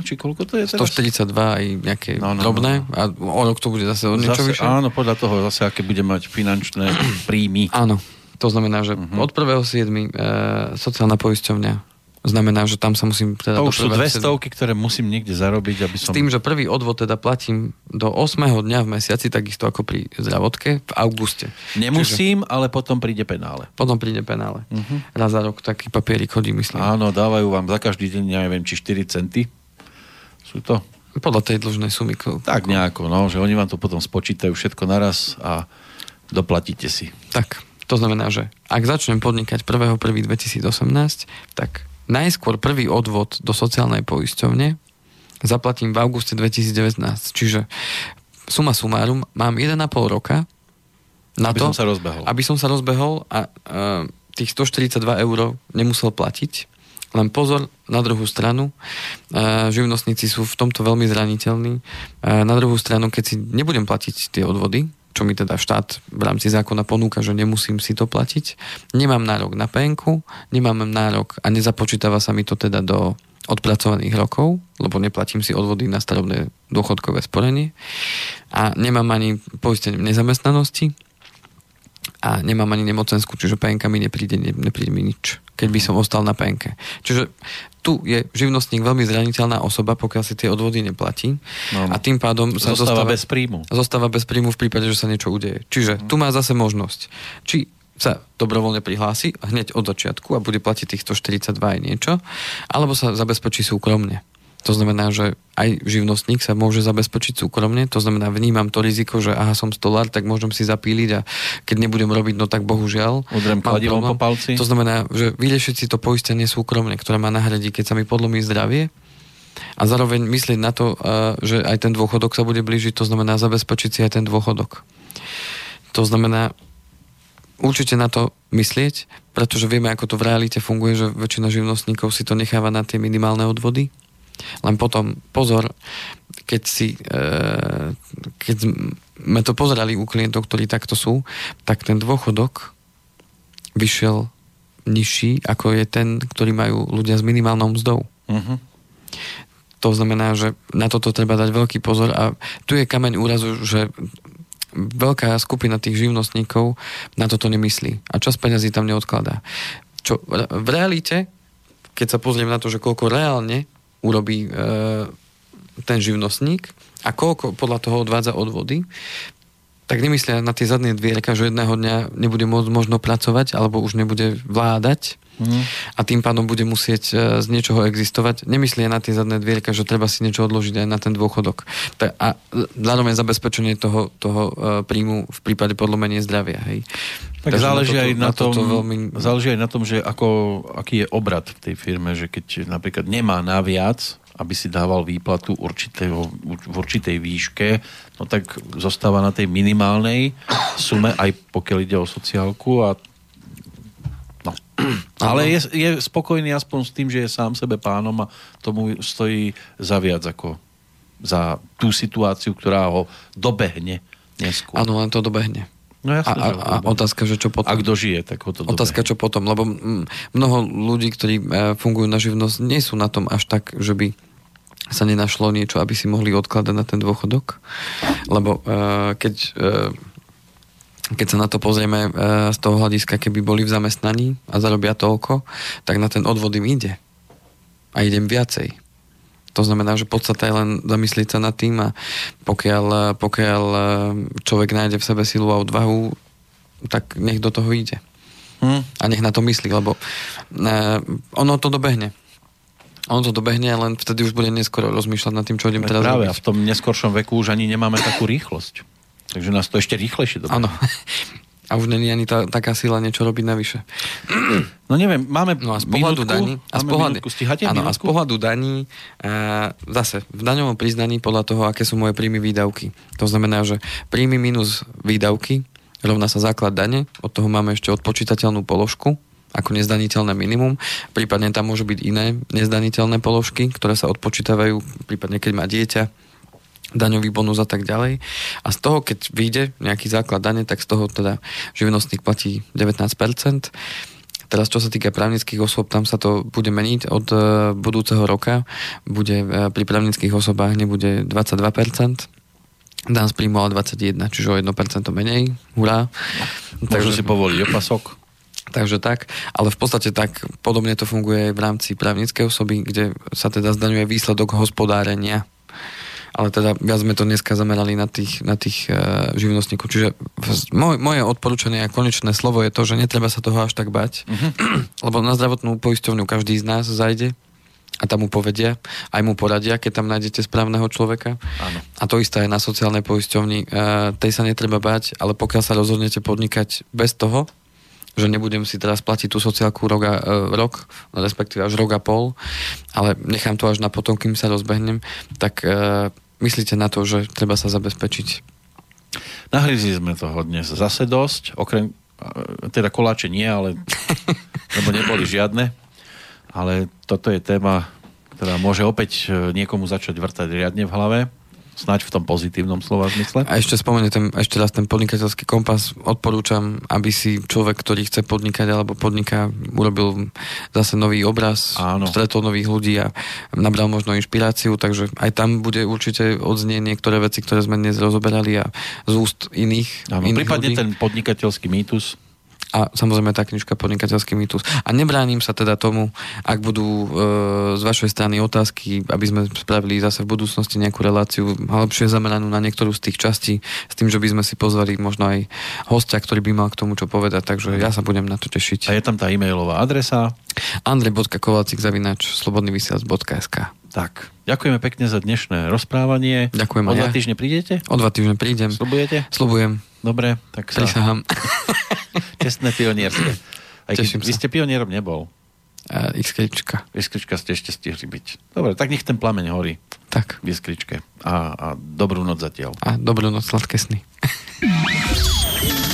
či koľko to je teraz? 142 aj nejaké no, no, drobné no, no. a o rok to bude zase o niečo zase, vyššie. Áno, podľa toho zase, aké bude mať finančné príjmy. Áno, to znamená, že uh-huh. od 1.7. E, sociálna poisťovňa Znamená, že tam sa musím teda... To už sú dve stovky, ktoré musím niekde zarobiť, aby som... S tým, že prvý odvod teda platím do 8. dňa v mesiaci, takisto ako pri zdravotke v auguste. Nemusím, Čiže... ale potom príde penále. Potom príde penále. Uh-huh. Raz za rok taký papierik chodí, myslím. Áno, dávajú vám za každý deň, ja neviem, či 4 centy. Sú to? Podľa tej dlžnej sumy. Tak nejako, no, že oni vám to potom spočítajú všetko naraz a doplatíte si. Tak, to znamená, že ak začnem podnikať 1.1.2018, tak najskôr prvý odvod do sociálnej poisťovne zaplatím v auguste 2019. Čiže suma sumárum mám 1,5 roka na aby to, som sa rozbehol. aby som sa rozbehol a uh, tých 142 eur nemusel platiť. Len pozor, na druhú stranu, uh, živnostníci sú v tomto veľmi zraniteľní. Uh, na druhú stranu, keď si nebudem platiť tie odvody, čo mi teda štát v rámci zákona ponúka, že nemusím si to platiť. Nemám nárok na penku, nemám nárok a nezapočítava sa mi to teda do odpracovaných rokov, lebo neplatím si odvody na starobné dôchodkové sporenie a nemám ani poistenie nezamestnanosti a nemám ani nemocensku, čiže penka mi nepríde, nepríde mi nič, keď by som ostal na penke. Čiže tu je živnostník veľmi zraniteľná osoba, pokiaľ si tie odvody neplatí no, a tým pádom sa zostáva, zostáva bez príjmu. Zostáva bez príjmu v prípade, že sa niečo udeje. Čiže mm. tu má zase možnosť. Či sa dobrovoľne prihlási hneď od začiatku a bude platiť tých 142 aj niečo, alebo sa zabezpečí súkromne. To znamená, že aj živnostník sa môže zabezpečiť súkromne, to znamená, vnímam to riziko, že aha, som stolár, tak môžem si zapíliť a keď nebudem robiť, no tak bohužiaľ. Udrem kladivom po palci. To znamená, že vyriešiť si to poistenie súkromne, ktoré ma nahradí, keď sa mi podlomí zdravie, a zároveň myslieť na to, že aj ten dôchodok sa bude blížiť, to znamená zabezpečiť si aj ten dôchodok. To znamená určite na to myslieť, pretože vieme, ako to v realite funguje, že väčšina živnostníkov si to necháva na tie minimálne odvody len potom pozor, keď si e, keď sme to pozerali u klientov, ktorí takto sú, tak ten dôchodok vyšiel nižší, ako je ten, ktorý majú ľudia s minimálnou mzdou. Uh-huh. To znamená, že na toto treba dať veľký pozor a tu je kameň úrazu, že veľká skupina tých živnostníkov na toto nemyslí a čas peňazí tam neodkladá. Čo v realite, keď sa pozriem na to, že koľko reálne urobí e, ten živnostník a koľko podľa toho odvádza odvody, tak nemyslia na tie zadné dvierka, že jedného dňa nebude môcť možno pracovať alebo už nebude vládať mm. a tým pádom bude musieť e, z niečoho existovať. Nemyslia na tie zadné dvierka, že treba si niečo odložiť aj na ten dôchodok. A zároveň zabezpečenie toho, toho e, príjmu v prípade podlomenia zdravia. Hej. Tak záleží, na toto, aj na, na tom, veľmi... záleží aj na tom, že ako, aký je obrad v tej firme, že keď napríklad nemá naviac, aby si dával výplatu určitého, v určitej výške, no tak zostáva na tej minimálnej sume, aj pokiaľ ide o sociálku a No. Ale je, je spokojný aspoň s tým, že je sám sebe pánom a tomu stojí za viac ako za tú situáciu, ktorá ho dobehne neskôr. Áno, len to dobehne. No jasne, a, a, a otázka, že čo potom? Ak dožije, tak ho to Otázka, čo potom, lebo mnoho ľudí, ktorí e, fungujú na živnosť, nie sú na tom až tak, že by sa nenašlo niečo, aby si mohli odkladať na ten dôchodok. Lebo uh, keď, uh, keď sa na to pozrieme z toho hľadiska, keby boli v zamestnaní a zarobia toľko, tak na ten odvod im ide. A idem viacej. To znamená, že podstata je len zamyslieť sa nad tým a pokiaľ, pokiaľ človek nájde v sebe silu a odvahu, tak nech do toho ide. Hmm. A nech na to myslí, lebo uh, ono to dobehne. Ono to dobehne, len vtedy už bude neskoro rozmýšľať nad tým, čo idem teraz Práve, robiť. a v tom neskoršom veku už ani nemáme takú rýchlosť. Takže nás to ešte rýchlejšie dobehne. Áno. A už není ani tá, taká sila niečo robiť navyše. No neviem, máme no a z pohľadu minútku, daní, a z pohľadu, áno, a z pohľadu daní a zase v daňovom priznaní podľa toho, aké sú moje príjmy výdavky. To znamená, že príjmy minus výdavky rovná sa základ dane, od toho máme ešte odpočítateľnú položku, ako nezdaniteľné minimum. Prípadne tam môžu byť iné nezdaniteľné položky, ktoré sa odpočítavajú, prípadne keď má dieťa, daňový bonus a tak ďalej. A z toho, keď vyjde nejaký základ dane, tak z toho teda živnostník platí 19%. Teraz, čo sa týka právnických osôb, tam sa to bude meniť od e, budúceho roka. Bude e, pri právnických osobách nebude 22%, Dan z príjmu ale 21, čiže o 1% menej. Hurá. Takže si povoliť opasok. Takže tak, ale v podstate tak podobne to funguje aj v rámci právnickej osoby, kde sa teda zdaňuje výsledok hospodárenia. Ale teda viac sme to dneska zamerali na tých, na tých uh, živnostníkov. Čiže moj, moje odporúčanie a konečné slovo je to, že netreba sa toho až tak bať, uh-huh. lebo na zdravotnú poisťovňu každý z nás zajde a tam mu povedia, aj mu poradia, keď tam nájdete správneho človeka. Áno. A to isté aj na sociálnej poisťovni. Uh, tej sa netreba bať, ale pokiaľ sa rozhodnete podnikať bez toho, že nebudem si teraz platiť tú sociálku rok, a, e, rok respektíve až rok a pol, ale nechám to až na potom, kým sa rozbehnem, tak e, myslíte na to, že treba sa zabezpečiť. Nahryzli sme toho dnes zase dosť, okrem, e, teda koláče nie, ale lebo neboli žiadne, ale toto je téma, ktorá môže opäť e, niekomu začať vrtať riadne v hlave snáď v tom pozitívnom slova zmysle. A ešte spomeniem ešte raz ten podnikateľský kompas. Odporúčam, aby si človek, ktorý chce podnikať alebo podniká, urobil zase nový obraz, Áno. stretol nových ľudí a nabral možno inšpiráciu, takže aj tam bude určite odznieť niektoré veci, ktoré sme dnes rozoberali a z úst iných. Áno, iných prípadne ľudí. ten podnikateľský mýtus a samozrejme tá knižka Podnikateľský mýtus. A nebránim sa teda tomu, ak budú e, z vašej strany otázky, aby sme spravili zase v budúcnosti nejakú reláciu lepšie zameranú na niektorú z tých častí, s tým, že by sme si pozvali možno aj hostia, ktorý by mal k tomu čo povedať, takže ja sa budem na to tešiť. A je tam tá e-mailová adresa? andrej.kovalcik zavinač slobodnyvysielac.sk tak, ďakujeme pekne za dnešné rozprávanie. Ďakujem O dva ja. týždne prídete? O dva týždne prídem. Slubujete? Slubujem. Dobre, tak sa... Prisahám. Čestné pionierské. Aj keď vy ste pionierom nebol. Uh, XKčka. XKčka ste ešte stihli byť. Dobre, tak nech ten plameň horí. Tak. V XKčke. A, a dobrú noc zatiaľ. A dobrú noc, sladké sny.